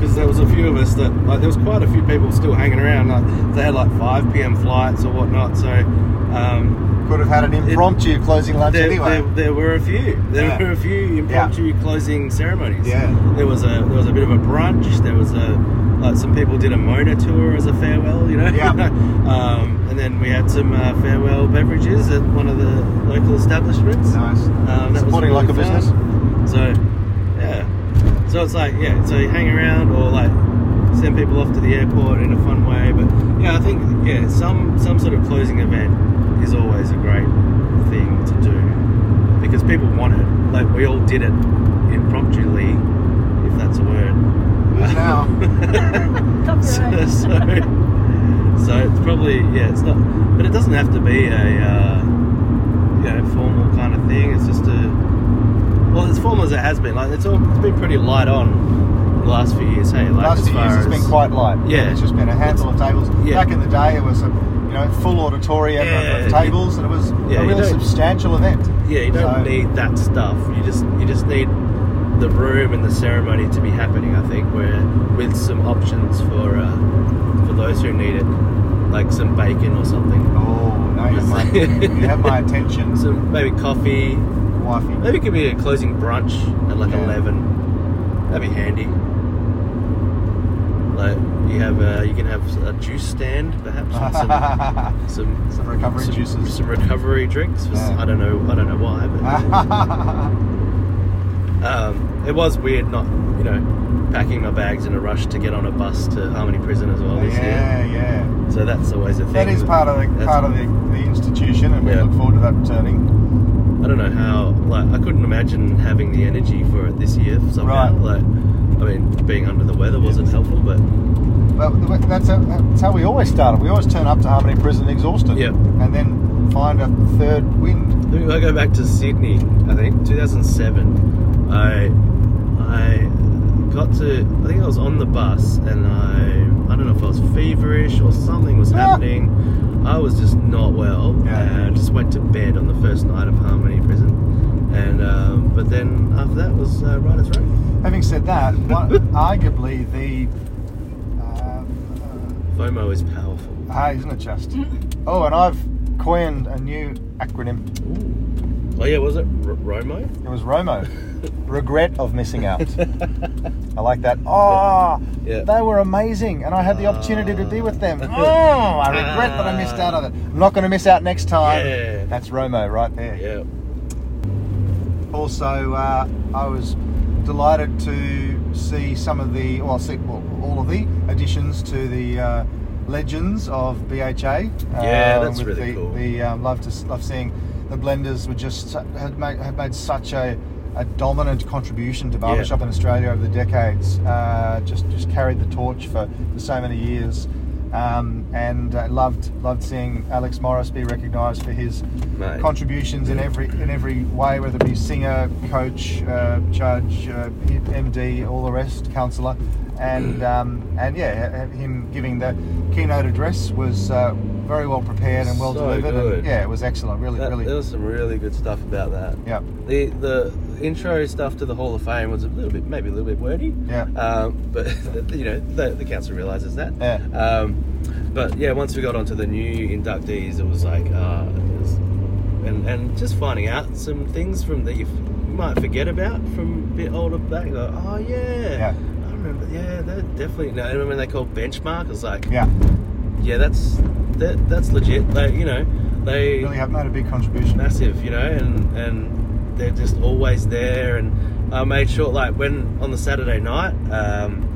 because there was a few of us that like there was quite a few people still hanging around. Like they had like five p.m. flights or whatnot. So um, Could have had an impromptu closing lunch there, anyway. there, there were a few. There Yeah. were a few impromptu closing ceremonies. Yeah. There was a there was a bit of a brunch. There was a like some people did a Mona tour as a farewell. You know. Yeah. um, and then we had some uh, farewell beverages at one of the local establishments. nice. Um, that was Supporting really local fun. business. So, yeah. So it's like, yeah, so you hang around or like send people off to the airport in a fun way. But yeah, I think, yeah, some, some sort of closing event is always a great thing to do because people want it. Like, we all did it impromptuly, if that's a word. It is now. so, so, so it's probably, yeah, it's not, but it doesn't have to be a, uh, you know, formal kind of thing. It's just a, well, as formal as it has been. Like it's all, it's been pretty light on the last few years. Hey, like Last few years it's been quite light. Yeah. It's just been a handful of tables. Yeah. Back in the day, it was a you know full auditorium of- Yeah, of tables, and it was Yeah, a you really substantial event. Yeah, you don't So- need that stuff. You just you just need the room and the ceremony to be happening. I think where with some options for uh, for those who need it, like some bacon or something. Oh, now you have my, you have my attention, Some maybe coffee. Wifey. Maybe it could be a closing brunch at like Yeah. eleven. That'd be handy. Like you have, uh, you can have a juice stand perhaps, some some, Some recovery some, juices. some recovery drinks. Yeah. I don't know, I don't know why, but um, it was weird not, you know, packing my bags in a rush to get on a bus to Harmony Prison as well this yeah, year. yeah. yeah. So that's always a thing. That is part of the part of the, the institution, and we Yeah. look forward to that returning. I don't know how. Like, I couldn't imagine having the energy for it this year somehow. Right. Like, I mean, being under the weather wasn't helpful, but But that's how, that's how we always started. We always turn up to Harmony Prison exhausted, Yep. and then find a third wind. I go back to Sydney, I think 2007. I I got to. I think I was on the bus, and I I don't know if I was feverish or something was Ah. happening. I was just not well, Yeah. and I just went to bed on the first night of Harmony Prison. And um, but then after that was uh, right as rain. Having said that, one, arguably the uh, FOMO is powerful. uh, ah, isn't it just? Oh, and I've coined a new acronym. Ooh. Oh yeah, was it R- Romo? It was ROMO. Regret of missing out. I like that. Oh, Yeah. they were amazing, and I had the opportunity to be with them. Oh, I regret that I missed out on it. I'm not going to miss out next time. Yeah. That's Romo right there. Yeah. Also, uh, I was delighted to see some of the, well, see, well all of the additions to the uh, legends of BHA. Yeah, uh, that's with really the, cool. The um, love to love seeing the blenders were just had made, had made such a, a dominant contribution to barbershop in Australia over the decades. Uh, just just carried the torch for, for so many years. Um, and uh, loved loved seeing Alex Morris be recognised for his Mate. contributions in every in every way, whether it be singer, coach, uh, judge, uh, MD, all the rest, counsellor, and um, and yeah, him giving the keynote address was uh, very well prepared and well So delivered. good. And, yeah, it was excellent. Really, That- really. There was some really good stuff about that. yeah, The the intro stuff to the Hall of Fame was a little bit, maybe a little bit wordy. Yeah. Um, but you know, the, the council realizes that. Yeah. Um, but yeah, once we got onto the new inductees, it was like, uh, it was, and and just finding out some things from that you might forget about from a bit older back. Like, oh yeah. Yeah. I remember. Yeah, they're definitely. No, I remember when they called benchmark. It was like, yeah. yeah, that's that, that's legit. They, you know, they Really have made a big contribution. massive, you know, and and they're just always there. And I made sure, like, when on the Saturday night, um,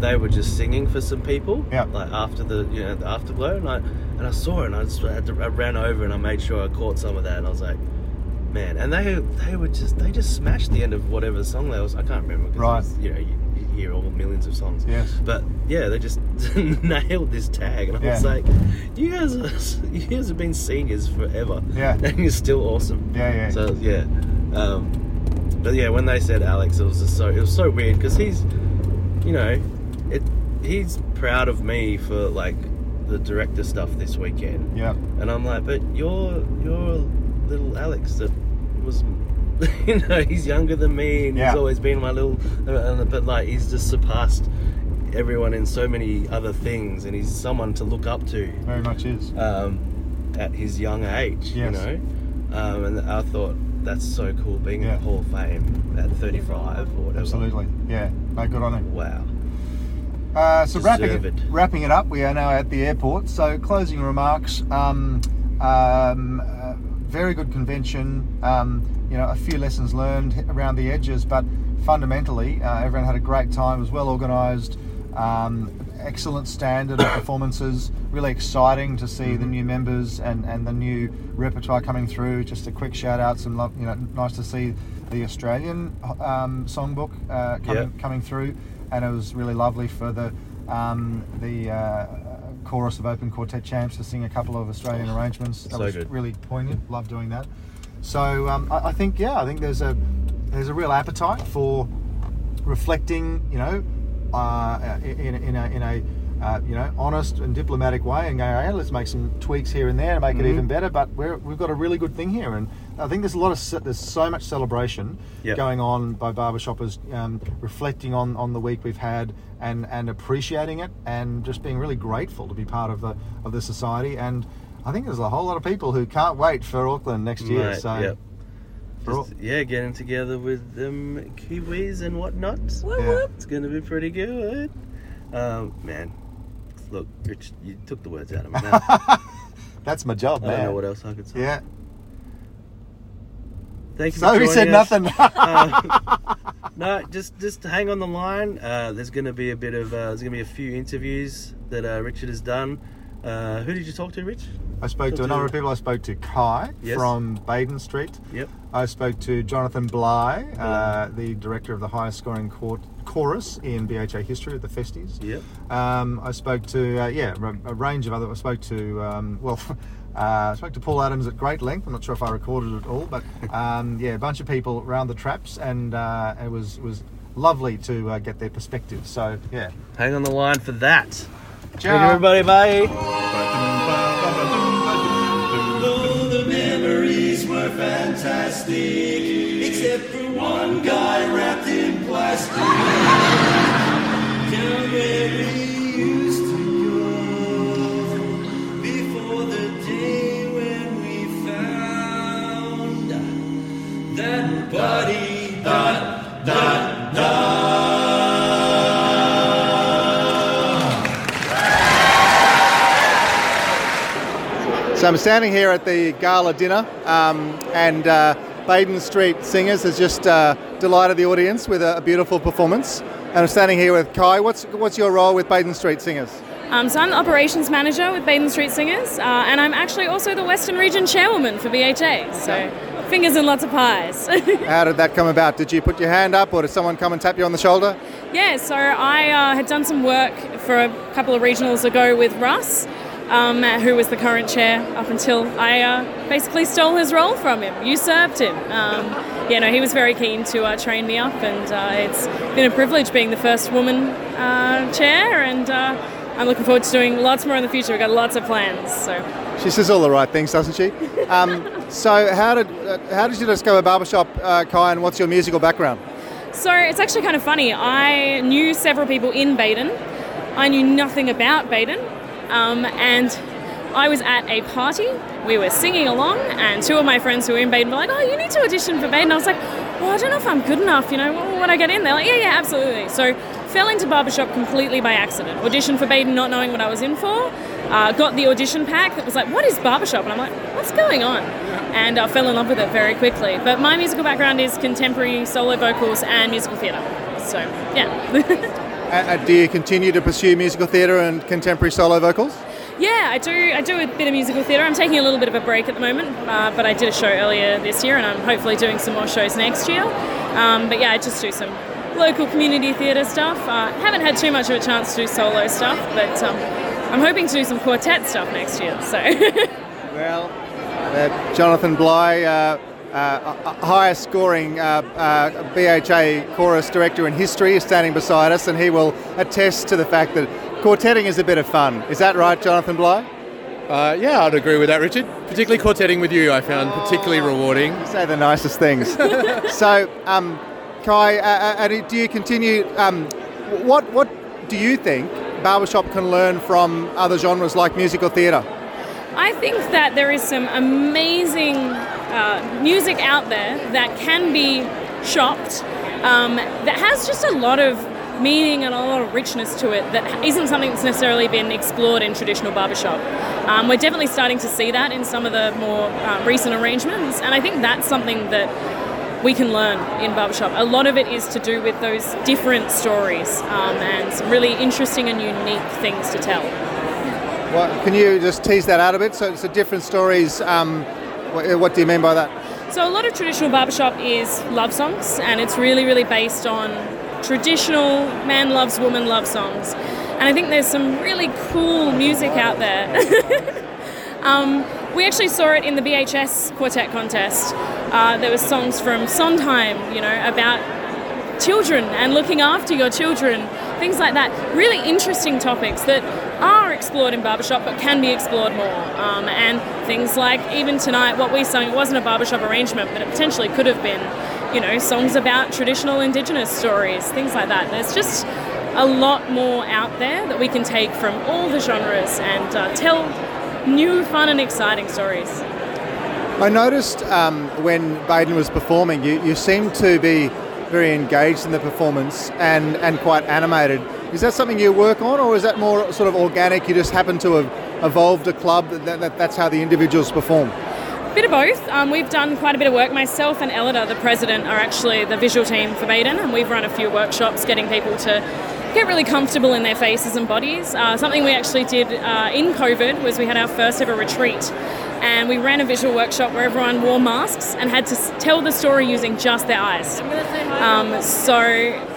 they were just singing for some people, Yeah. like after the you know the afterglow, and I and I saw it, and I just had to, I ran over and I made sure I caught some of that, and I was like. Man, and they they were just they just smashed the end of whatever song they was. I can't remember. Right. was, you know, you hear all millions of songs. Yes. But yeah, they just nailed this tag, and I was like, "You guys, are, you guys have been singers forever, Yeah. and you're still awesome." Yeah, yeah. So yeah, um, but yeah, when they said Alex, it was just so it was so weird because he's, you know, it he's proud of me for like the director stuff this weekend, yeah. and I'm like, but you're you're little Alex that was. You know, he's younger than me, and Yeah. he's always been my little. uh, But like, he's just surpassed everyone in so many other things, and he's someone to look up to Very much is. um, at his young age. You Yes. know, um, and I thought that's so cool being in the Hall of Fame at 35 or whatever. Absolutely. Yeah. No, good on him. Wow. Uh, so wrapping it, wrapping it up, we are now at the airport. So closing remarks. Um, um, uh, very good convention. Um, you know, a few lessons learned around the edges, but fundamentally, uh, everyone had a great time. It was well organised. Um, excellent standard of performances. Really exciting to see Mm-hmm. the new members and, and the new repertoire coming through. Just a quick shout out. Some love. You know, nice to see the Australian um, songbook uh, coming Yeah. coming through, and it was really lovely for the um, the uh, chorus of Open Quartet Champs to sing a couple of Australian arrangements. That so was good. really poignant. Love doing that. So um, I, I think yeah, I think there's a there's a real appetite for reflecting, you know, uh, in, in a, in a uh, you know honest and diplomatic way, and going, hey, let's make some tweaks here and there to make it Mhm. even better. But we're, we've got a really good thing here, and I think there's a lot of there's so much celebration Yep. going on by barbershoppers, um, reflecting on, on the week we've had and and appreciating it, and just being really grateful to be part of the of the society. And I think there's a whole lot of people who can't wait for Auckland next year. Mate, so. yep. Just, yeah, getting together with um, Kiwis and whatnot. Yeah. It's going to be pretty good. Um, man, look, Rich, you took the words out of my mouth. That's my job, I man. don't know what else I could say. Yeah. Thank you So for he said us. nothing. Uh, no, just just hang on the line. Uh, there's going to be a bit of uh, there's going to be a few interviews that uh, Richard has done. Uh, who did you talk to, Rich? I spoke to a number to- of people. I spoke to Kai Yes. from Baden Street. Yep. I spoke to Jonathan Bly, uh, the director of the highest scoring court, chorus in BHA history at the Festies. Yep. Um, I spoke to uh, yeah a, a range of other. I spoke to um, well. Uh, I spoke to Paul Adams at great length. I'm not sure if I recorded it all, but um, yeah, a bunch of people around the traps, and uh, it was was lovely to uh, get their perspective. So yeah, Hang on the line for that. Thank you, Ciao. everybody. Bye. Though the memories were fantastic, except for one guy wrapped in plastic. I'm standing here at the gala dinner, um, and uh, Baden Street Singers has just uh, delighted the audience with a, a beautiful performance. And I'm standing here with Kai. What's what's your role with Baden Street Singers? Um, so I'm the operations manager with Baden Street Singers, uh, and I'm actually also the Western Region chairwoman for BHA. So fingers and lots of pies. How did that come about? Did you put your hand up, or did someone come and tap you on the shoulder? yeah, so I uh, had done some work for a couple of regionals ago with Russ, um, who was the current chair up until I uh, basically stole his role from him, usurped him. Um, yeah, no, he was very keen to uh, train me up, and uh, it's been a privilege being the first woman uh, chair, and uh, I'm looking forward to doing lots more in the future. We've got lots of plans, so. She says all the right things, doesn't she? Um, so, how did uh, how did you discover barbershop, uh, Kai, and what's your musical background? So it's actually kind of funny. I knew several people in Baden. I knew nothing about Baden, um, and I was at a party. We were singing along, and two of my friends who were in Baden were like, "Oh, you need to audition for Baden." I was like, "Well, I don't know if I'm good enough. You know, when I get in?" They're like, "Yeah, yeah, absolutely." So fell into barbershop completely by accident. Auditioned for Baden, not knowing what I was in for. Uh, got the audition pack that was like, "What is barbershop?" And I'm like, "What's going on?" And I fell in love with it very quickly. But my musical background is contemporary solo vocals and musical theatre. So yeah. Uh, do you continue to pursue musical theatre and contemporary solo vocals? Yeah, I do. I do a bit of musical theatre. I'm taking a little bit of a break at the moment, uh, but I did a show earlier this year, and I'm hopefully doing some more shows next year. Um, but yeah, I just do some local community theatre stuff. Uh, haven't had too much of a chance to do solo stuff, but um, I'm hoping to do some quartet stuff next year. So. well, uh, Jonathan Bly. Uh, highest scoring uh, uh, BHA chorus director in history is standing beside us, and he will attest to the fact that quartetting is a bit of fun. Is that right, Jonathan Bly? Uh, yeah, I'd agree with that, Richard. Particularly quartetting with you, I found particularly rewarding. You say the nicest things. so, um, Kai, uh, uh, do you continue? Um, what what do you think barbershop can learn from other genres like musical theatre? I think that there is some amazing uh, music out there that can be shopped, um, that has just a lot of meaning and a lot of richness to it that isn't something that's necessarily been explored in traditional barbershop. Um, we're definitely starting to see that in some of the more uh, recent arrangements, and I think that's something that we can learn in barbershop. A lot of it is to do with those different stories um, and some really interesting and unique things to tell. Well, can you just tease that out a bit? So, so different stories. Um, what, what do you mean by that? So a lot of traditional barbershop is love songs, and it's really, really based on traditional man loves woman love songs. And I think there's some really cool music out there. um, we actually saw it in the BHS quartet contest. Uh, there were songs from Sondheim, you know, about children and looking after your children, things like that. Really interesting topics that are explored in barbershop but can be explored more. Um, and things like even tonight, what we sung, it wasn't a barbershop arrangement, but it potentially could have been, you know, songs about traditional Indigenous stories, things like that. There's just a lot more out there that we can take from all the genres and uh, tell new, fun, and exciting stories. I noticed um, when Baden was performing, you, you seemed to be very engaged in the performance and, and quite animated. Is that something you work on, or is that more sort of organic? You just happen to have evolved a club that, that that's how the individuals perform? A bit of both. Um, we've done quite a bit of work. Myself and Elida, the president, are actually the visual team for Baden, and we've run a few workshops getting people to get really comfortable in their faces and bodies. Uh, something we actually did uh, in COVID was we had our first ever retreat and we ran a visual workshop where everyone wore masks and had to tell the story using just their eyes. Um, so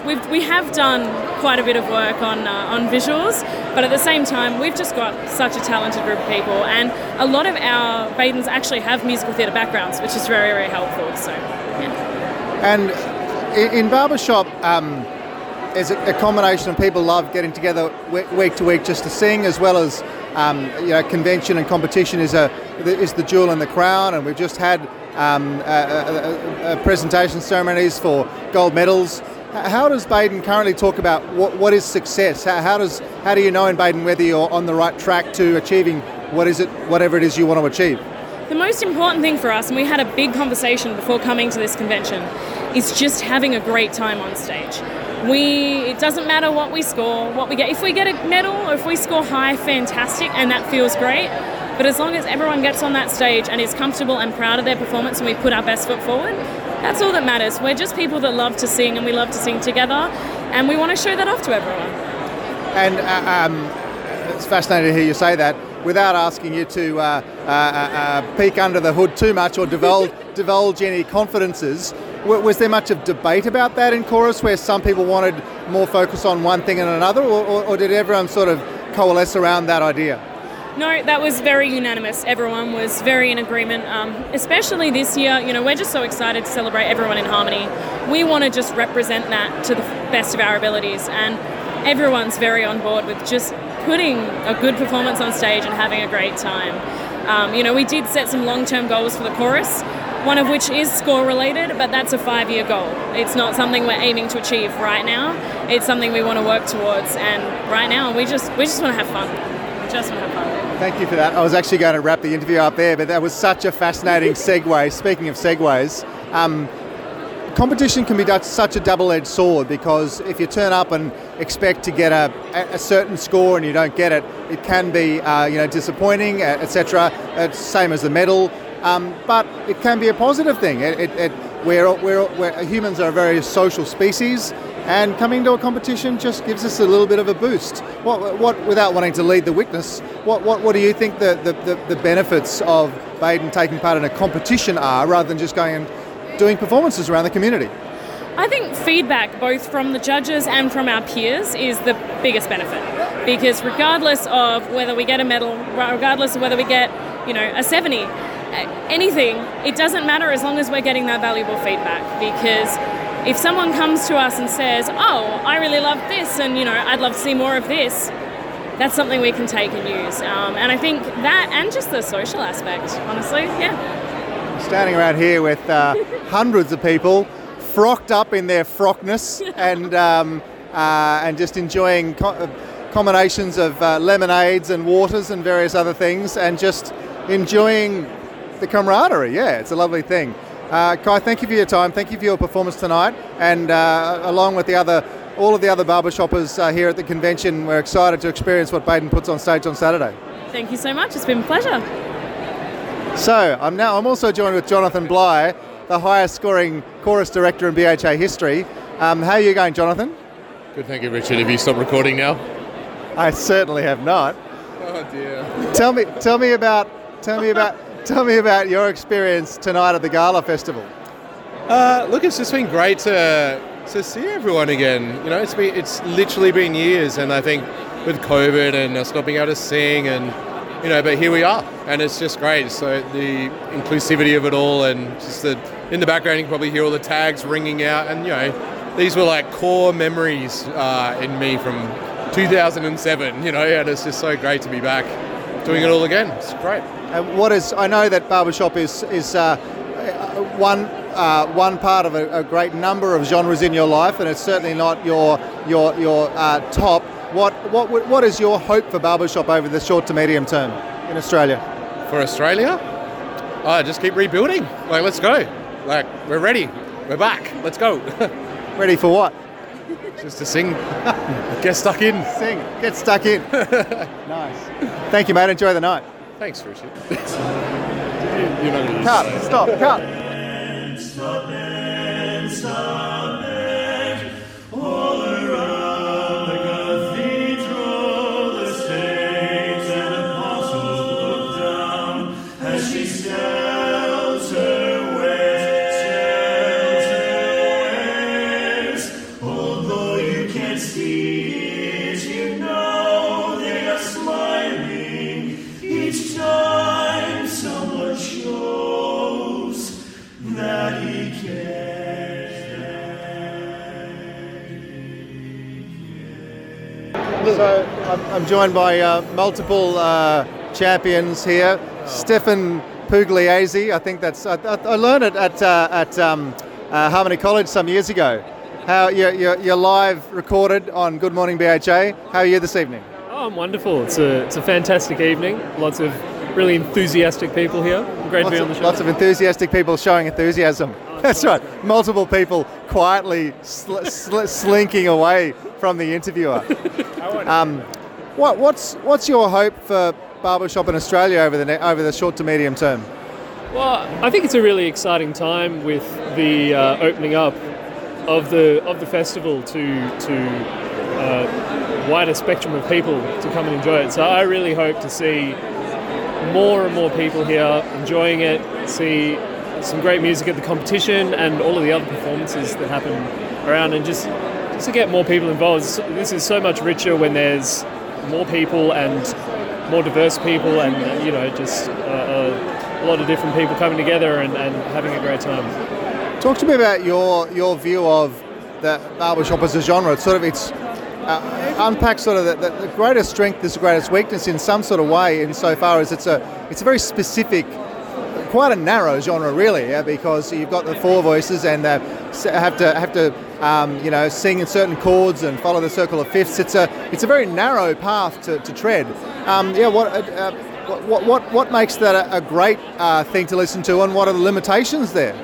we've, we have done quite a bit of work on, uh, on visuals, but at the same time, we've just got such a talented group of people, and a lot of our Badens actually have musical theatre backgrounds, which is very, very helpful. So, yeah. And in, in barbershop, um, there's a, a combination of people love getting together week to week just to sing, as well as um, you know, convention and competition is a is the jewel in the crown, and we've just had um, a, a, a presentation ceremonies for gold medals. How does Baden currently talk about what, what is success? How, how, does how do you know in Baden whether you're on the right track to achieving what is it, whatever it is you want to achieve? The most important thing for us, and we had a big conversation before coming to this convention, is just having a great time on stage. We it doesn't matter what we score, what we get. If we get a medal or if we score high, fantastic, and that feels great. But as long as everyone gets on that stage and is comfortable and proud of their performance and we put our best foot forward, that's all that matters. We're just people that love to sing and we love to sing together, and we want to show that off to everyone. And uh, um, it's fascinating to hear you say that without asking you to uh, uh, uh, uh peek under the hood too much or divulge, divulge any confidences. Was there much of debate about that in chorus, where some people wanted more focus on one thing and another, or, or, or did everyone sort of coalesce around that idea? No, that was very unanimous. Everyone was very in agreement. Um, especially this year, you know, we're just so excited to celebrate everyone in harmony. We want to just represent that to the best of our abilities, and everyone's very on board with just putting a good performance on stage and having a great time. Um, you know, we did set some long-term goals for the chorus. One of which is score related, but that's a five year goal. It's not something we're aiming to achieve right now. It's something we want to work towards, and right now we just we just want to have fun. We just want to have fun. Thank you for that. I was actually going to wrap the interview up there, but that was such a fascinating segue. Speaking of segues, um, competition can be such a double-edged sword because if you turn up and expect to get a, a- certain score and you don't get it, it can be uh, you know disappointing, etc. It's same as the medal, um, but it can be a positive thing. It, it, it, we're, we're, we're, humans are a very social species, and coming to a competition just gives us a little bit of a boost. What, what without wanting to lead the witness, what, what, what do you think the, the, the, the benefits of Baden taking part in a competition are, rather than just going and doing performances around the community? I think feedback, both from the judges and from our peers, is the biggest benefit. Because regardless of whether we get a medal, regardless of whether we get, you know, a 70, uh, anything, it doesn't matter as long as we're getting that valuable feedback. Because if someone comes to us and says, "Oh, I really love this," and you know, I'd love to see more of this, that's something we can take and use. Um, and I think that, and just the social aspect, honestly, yeah. Standing around here with uh, hundreds of people, frocked up in their frockness, and um, uh, and just enjoying co- uh, combinations of uh, lemonades and waters and various other things, and just enjoying the camaraderie. Yeah, it's a lovely thing. Uh, Kai, thank you for your time. Thank you for your performance tonight, and uh, along with the other. All of the other barbershoppers uh, here at the convention, we're excited to experience what Baden puts on stage on Saturday. Thank you so much. It's been a pleasure. So I'm now I'm also joined with Jonathan Bly, the highest scoring chorus director in BHA history. Um, how are you going, Jonathan? Good, thank you, Richard. Have you stopped recording now? I certainly have not. Oh dear. Tell me tell me about tell me about tell me about your experience tonight at the Gala Festival. Uh, look, it's just been great to to see everyone again. You know, it's been it's literally been years, and I think with COVID and us not being able to sing and you know, but here we are, and it's just great. So the inclusivity of it all, and just the in the background, you can probably hear all the tags ringing out, and you know, these were like core memories uh, in me from 2007. You know, and it's just so great to be back doing it all again. It's great. And what is I know that barbershop is is uh, one uh, one part of a, a, great number of genres in your life, and it's certainly not your your your uh, top. What what what is your hope for barbershop over the short to medium term in Australia? For Australia, oh, just keep rebuilding. Like, let's go. Like, we're ready. We're back. Let's go. ready for what? Just to sing. Get stuck in. Sing. Get stuck in. nice. Thank you, mate. Enjoy the night. Thanks, Richard. You're not going to Cut. Stop. Cut. I'm, joined by uh, multiple uh, champions here. Stefan Pugliese, I think that's I, I learned it at uh, at um, uh, Harmony College some years ago. How you're, you're, you're live recorded on Good Morning BHA. How are you this evening? Oh, I'm wonderful. It's a, it's a fantastic evening. Lots of really enthusiastic people here. Great to Lots be on the show. lots of enthusiastic people showing enthusiasm. That's right. Multiple people quietly sl- sl- slinking away from the interviewer. Um, what, what's what's your hope for barbershop in Australia over the over the short to medium term? Well, I think it's a really exciting time with the uh, opening up of the of the festival to to uh, wider spectrum of people to come and enjoy it. So I really hope to see more and more people here enjoying it. See some great music at the competition and all of the other performances that happen around, and just just to get more people involved. This is so much richer when there's more people and more diverse people, and you know, just uh, a, a lot of different people coming together and, and having a great time. Talk to me about your your view of the barbershop as a genre. It's sort of it's uh, unpack sort of the, the, the greatest strength is the greatest weakness in some sort of way, insofar as it's a it's a very specific, quite a narrow genre really, yeah, because you've got the four voices and uh, have to have to um, you know sing in certain chords and follow the circle of fifths. It's a it's a very narrow path to, to tread. Um, yeah, what. Uh, uh, what, what, what makes that a, a great uh, thing to listen to, and what are the limitations there?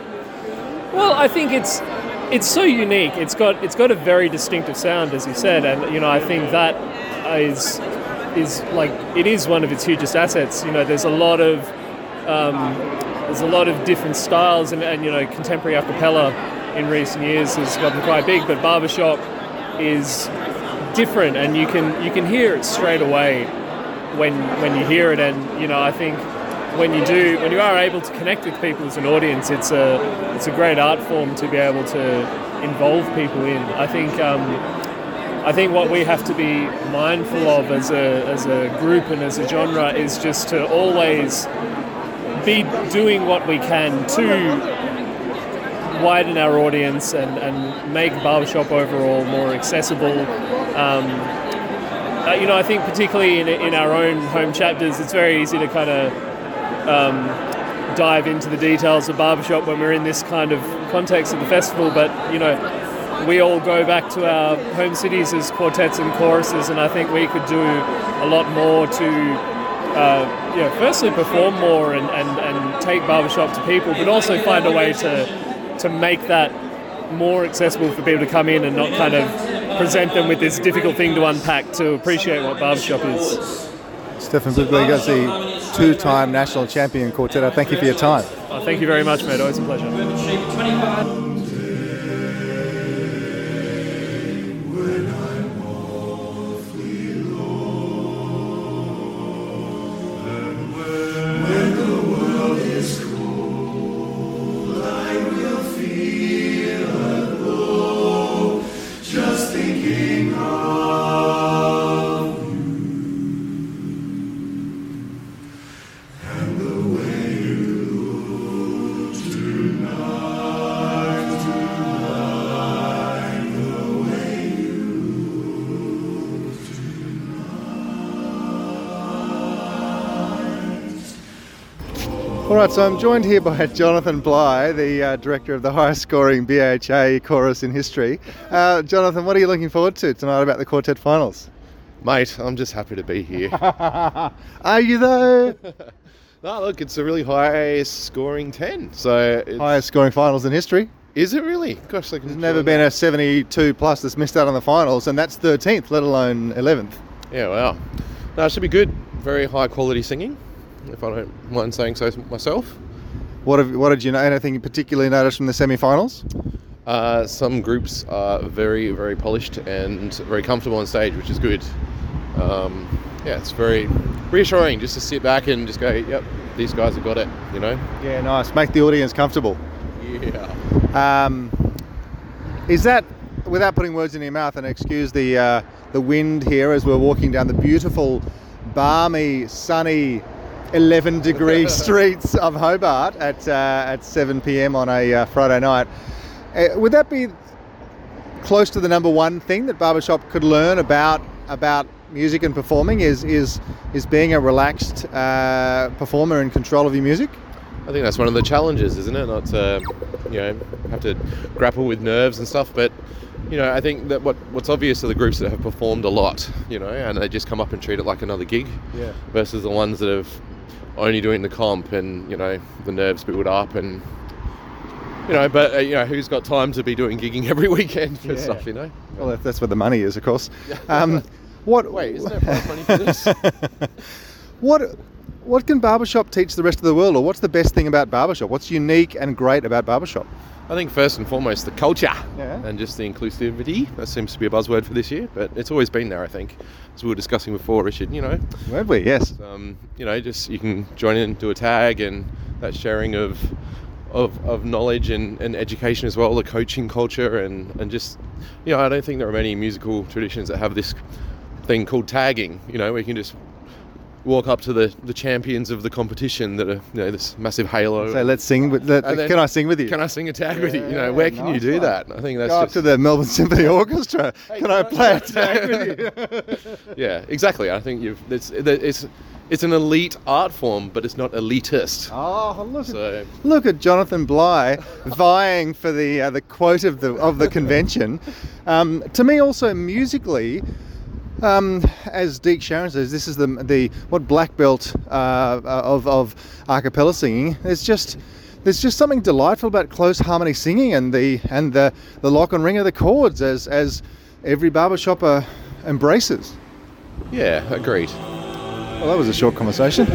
Well, I think it's it's so unique. It's got it's got a very distinctive sound, as you said, and you know I think that is is like it is one of its hugest assets. You know, there's a lot of um, there's a lot of different styles, and, and you know contemporary a cappella in recent years has gotten quite big, but barbershop is different, and you can you can hear it straight away when when you hear it, and you know I think when you do when you are able to connect with people as an audience it's a it's a great art form to be able to involve people in. I think um, i think what we have to be mindful of as a as a group and as a genre is just to always be doing what we can to widen our audience and, and make barbershop overall more accessible um, uh, you know, I think particularly in, in our own home chapters, it's very easy to kind of um, dive into the details of barbershop when we're in this kind of context of the festival. But you know, we all go back to our home cities as quartets and choruses, and I think we could do a lot more to, uh, firstly perform more and, and, and take barbershop to people, but also find a way to to make that more accessible for people to come in and not kind of present them with this difficult thing to unpack to appreciate what barbershop is. Stefan Pugliese, two-time national champion quartet. I thank you for your time. Oh, thank you very much, mate. Always a pleasure. So I'm joined here by Jonathan Bly, the uh, director of the highest scoring BHA chorus in history. Uh, Jonathan, what are you looking forward to tonight about the quartet finals? Mate, I'm just happy to be here. Are you though? no, look, it's a really high scoring 10. So, it's, highest scoring finals in history. is it really? Gosh, like, There's never been a 72 plus that's missed out on the finals, and that's 13th, let alone 11th. Yeah, wow. No, it should be good. Very high quality singing, if I don't mind saying so myself. What have, what did you know? Anything particularly noticed from the semi-finals? Uh, some groups are very, very polished and very comfortable on stage, which is good. Um, yeah, it's very reassuring just to sit back and just go, yep, these guys have got it, you know? Yeah, nice. Make the audience comfortable. Yeah. Um, is that, without putting words in your mouth, and excuse the uh, the wind here as we're walking down the beautiful, balmy, sunny, 11 degree streets of Hobart at uh, at 7 p.m. on a uh, Friday night? Uh, would that be close to the number one thing that barbershop could learn about about music and performing? Is is is being a relaxed uh, performer in control of your music? I think that's one of the challenges, isn't it? Not to, you know, have to grapple with nerves and stuff. But, you know, I think that what, what's obvious are the groups that have performed a lot, you know, and they just come up and treat it like another gig. Yeah. Versus the ones that have only doing the comp and, you know, the nerves build up and, you know, but, uh, you know, who's got time to be doing gigging every weekend for Yeah. stuff, you know? Well, that- that's where the money is, of course. Um, what? Wait, isn't there money for this? what? What can barbershop teach the rest of the world, or what's the best thing about barbershop? What's unique and great about barbershop? I think first and foremost the culture Yeah. and just the inclusivity. That seems to be a buzzword for this year, but it's always been there. I think, as we were discussing before, Richard. You know, Weren't we? Yes. um, you know, just you can join in, do a tag, and that sharing of of, of knowledge and, and education as well, the coaching culture and, and just you know, I don't think there are many musical traditions that have this thing called tagging, you know, where you can just walk up to the, the champions of the competition that are you know this massive halo. So let's sing. With, let, then- can I sing with you? can I sing a tag with you? You Yeah, know, where can you do one. that? I think that's Go up just to the Melbourne Symphony Orchestra. can I play a tag with you? yeah, exactly. I think you've it's it's it's an elite art form, but it's not elitist. Oh, look! At, look at Jonathan Bly vying for the uh, the quote of the of the convention. Um, to me, also musically, um, as Deke Sharon says, this is the the what black belt uh, of of a cappella singing. There's just there's just something delightful about close harmony singing and the and the the lock and ring of the chords as as every barbershop uh, embraces. yeah, agreed. Well, that was a short conversation.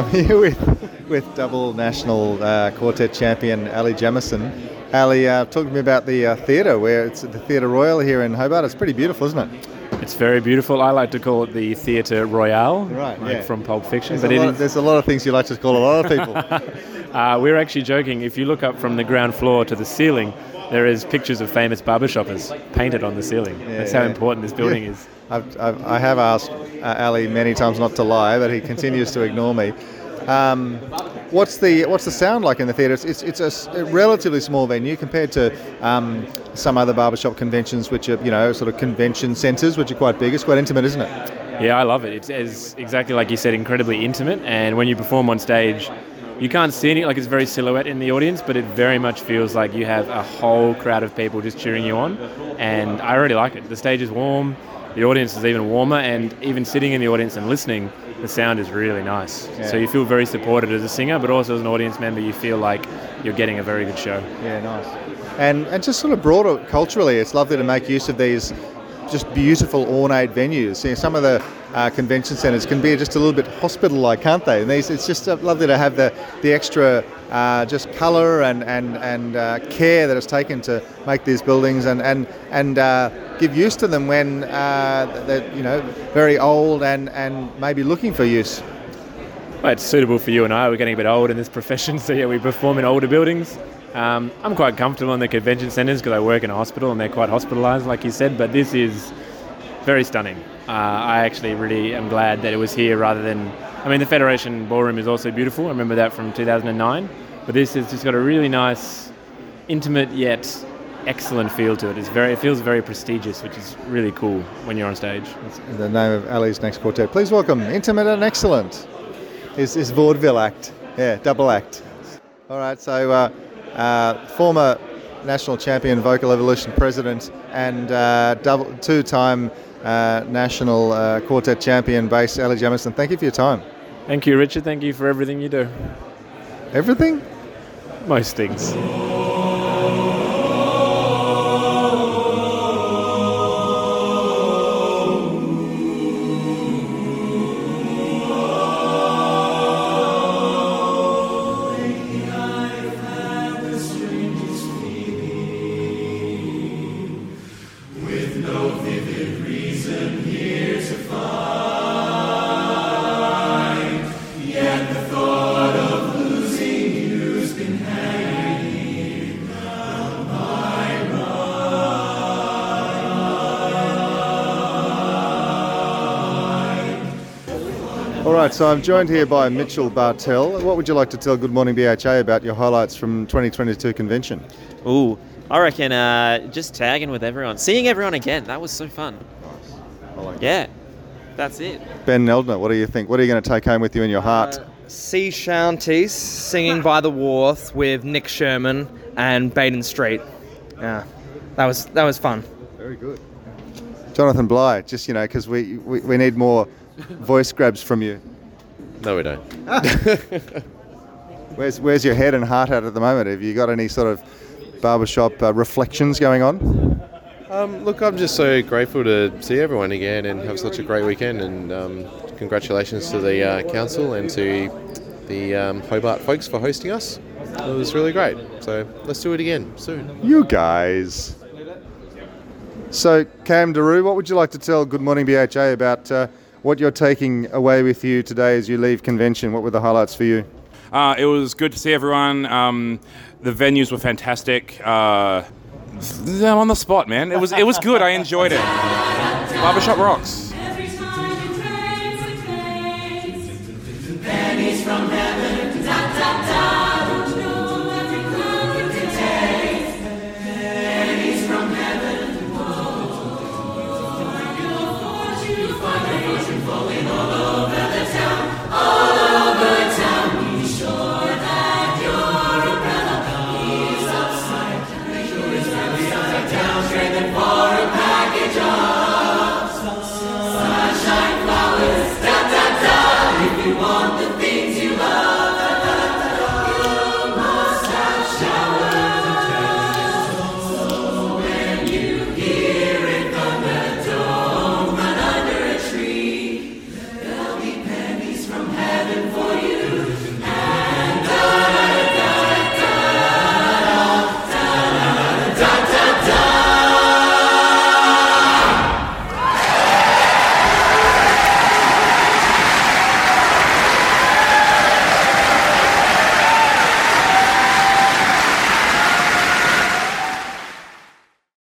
I'm here with with double national uh, quartet champion Ali Jamison. Ali, uh, talk to me about the uh, theatre, where it's at the Theatre Royal here in Hobart. It's pretty beautiful, isn't it? It's very beautiful. I like to call it the Theatre Royale, Right, like yeah. from Pulp Fiction. There's, but a lot, there's a lot of things you like to call a lot of people. uh, we're actually joking. If you look up from the ground floor to the ceiling, there is pictures of famous barbershoppers painted on the ceiling. That's how yeah. important this building Yeah. is. I've, I've, I have asked uh, Ali many times not to lie, but he continues to ignore me. Um, what's the what's the sound like in the theatre? It's, it's, it's a s- a, relatively small venue compared to um, some other barbershop conventions, which are you know sort of convention centres, which are quite big. It's quite intimate, isn't it? Yeah, I love it. It's, it's exactly like you said, incredibly intimate. And when you perform on stage, you can't see any, like it's very silhouette in the audience, but it very much feels like you have a whole crowd of people just cheering you on. And I really like it. The stage is warm, the audience is even warmer, and even sitting in the audience and listening, the sound is really nice. So you feel very supported as a singer, but also as an audience member, you feel like you're getting a very good show. Yeah, nice. And and just sort of broader culturally, it's lovely to make use of these just beautiful ornate venues. You know, some of the uh, convention centres can be just a little bit hospital-like, can't they? And these, it's just uh, lovely to have the the extra uh, just colour and and and uh, care that is taken to make these buildings and and and uh, give use to them when uh, they're you know very old and and maybe looking for use. Well, it's suitable for you and I. We're getting a bit old in this profession, so yeah, we perform in older buildings. Um, I'm quite comfortable in the convention centres because I work in a hospital and they're quite hospitalised, like you said. But this is very stunning. Uh, I actually really am glad that it was here rather than. I mean, the Federation Ballroom is also beautiful. I remember that from 2009. But this has just got a really nice, intimate yet excellent feel to it. It's very, it feels very prestigious, which is really cool when you're on stage. In the name of Ali's next quartet, please welcome Intimate and Excellent. His, his vaudeville act. Yeah, double act. All right, so uh, uh, former national champion, Vocal Evolution president, and uh, double, two-time uh, national uh, quartet champion, bass Ali Jamison. Thank you for your time. Thank you, Richard. Thank you for everything you do. Everything? Most things. All right, so I'm joined here by Mitchell Bartell. What would you like to tell Good Morning BHA about your highlights from 2022 convention? Ooh, I reckon uh, just tagging with everyone, seeing everyone again. That was so fun. I like Yeah, that's it. Ben Neldner, what do you think? What are you going to take home with you in your heart? Uh, sea shanties singing by the wharf with Nick Sherman and Baden Street. Yeah, that was that was fun. Very good. Jonathan Bly, just you know, because we, we we need more voice grabs from you. No, we don't. Where's where's your head and heart at at the moment? Have you got any sort of barbershop uh, reflections going on? Um, look, I'm just so grateful to see everyone again and have such a great weekend. And um, congratulations to the uh, council and to the um, Hobart folks for hosting us. It was really great. So let's do it again soon. You guys. So, Cam Daru, what would you like to tell Good Morning BHA about uh, what you're taking away with you today as you leave convention? What were the highlights for you? Uh, it was good to see everyone. Um, the venues were fantastic. Uh, I'm on the spot, man. It was it was good. I enjoyed it. Barbershop rocks.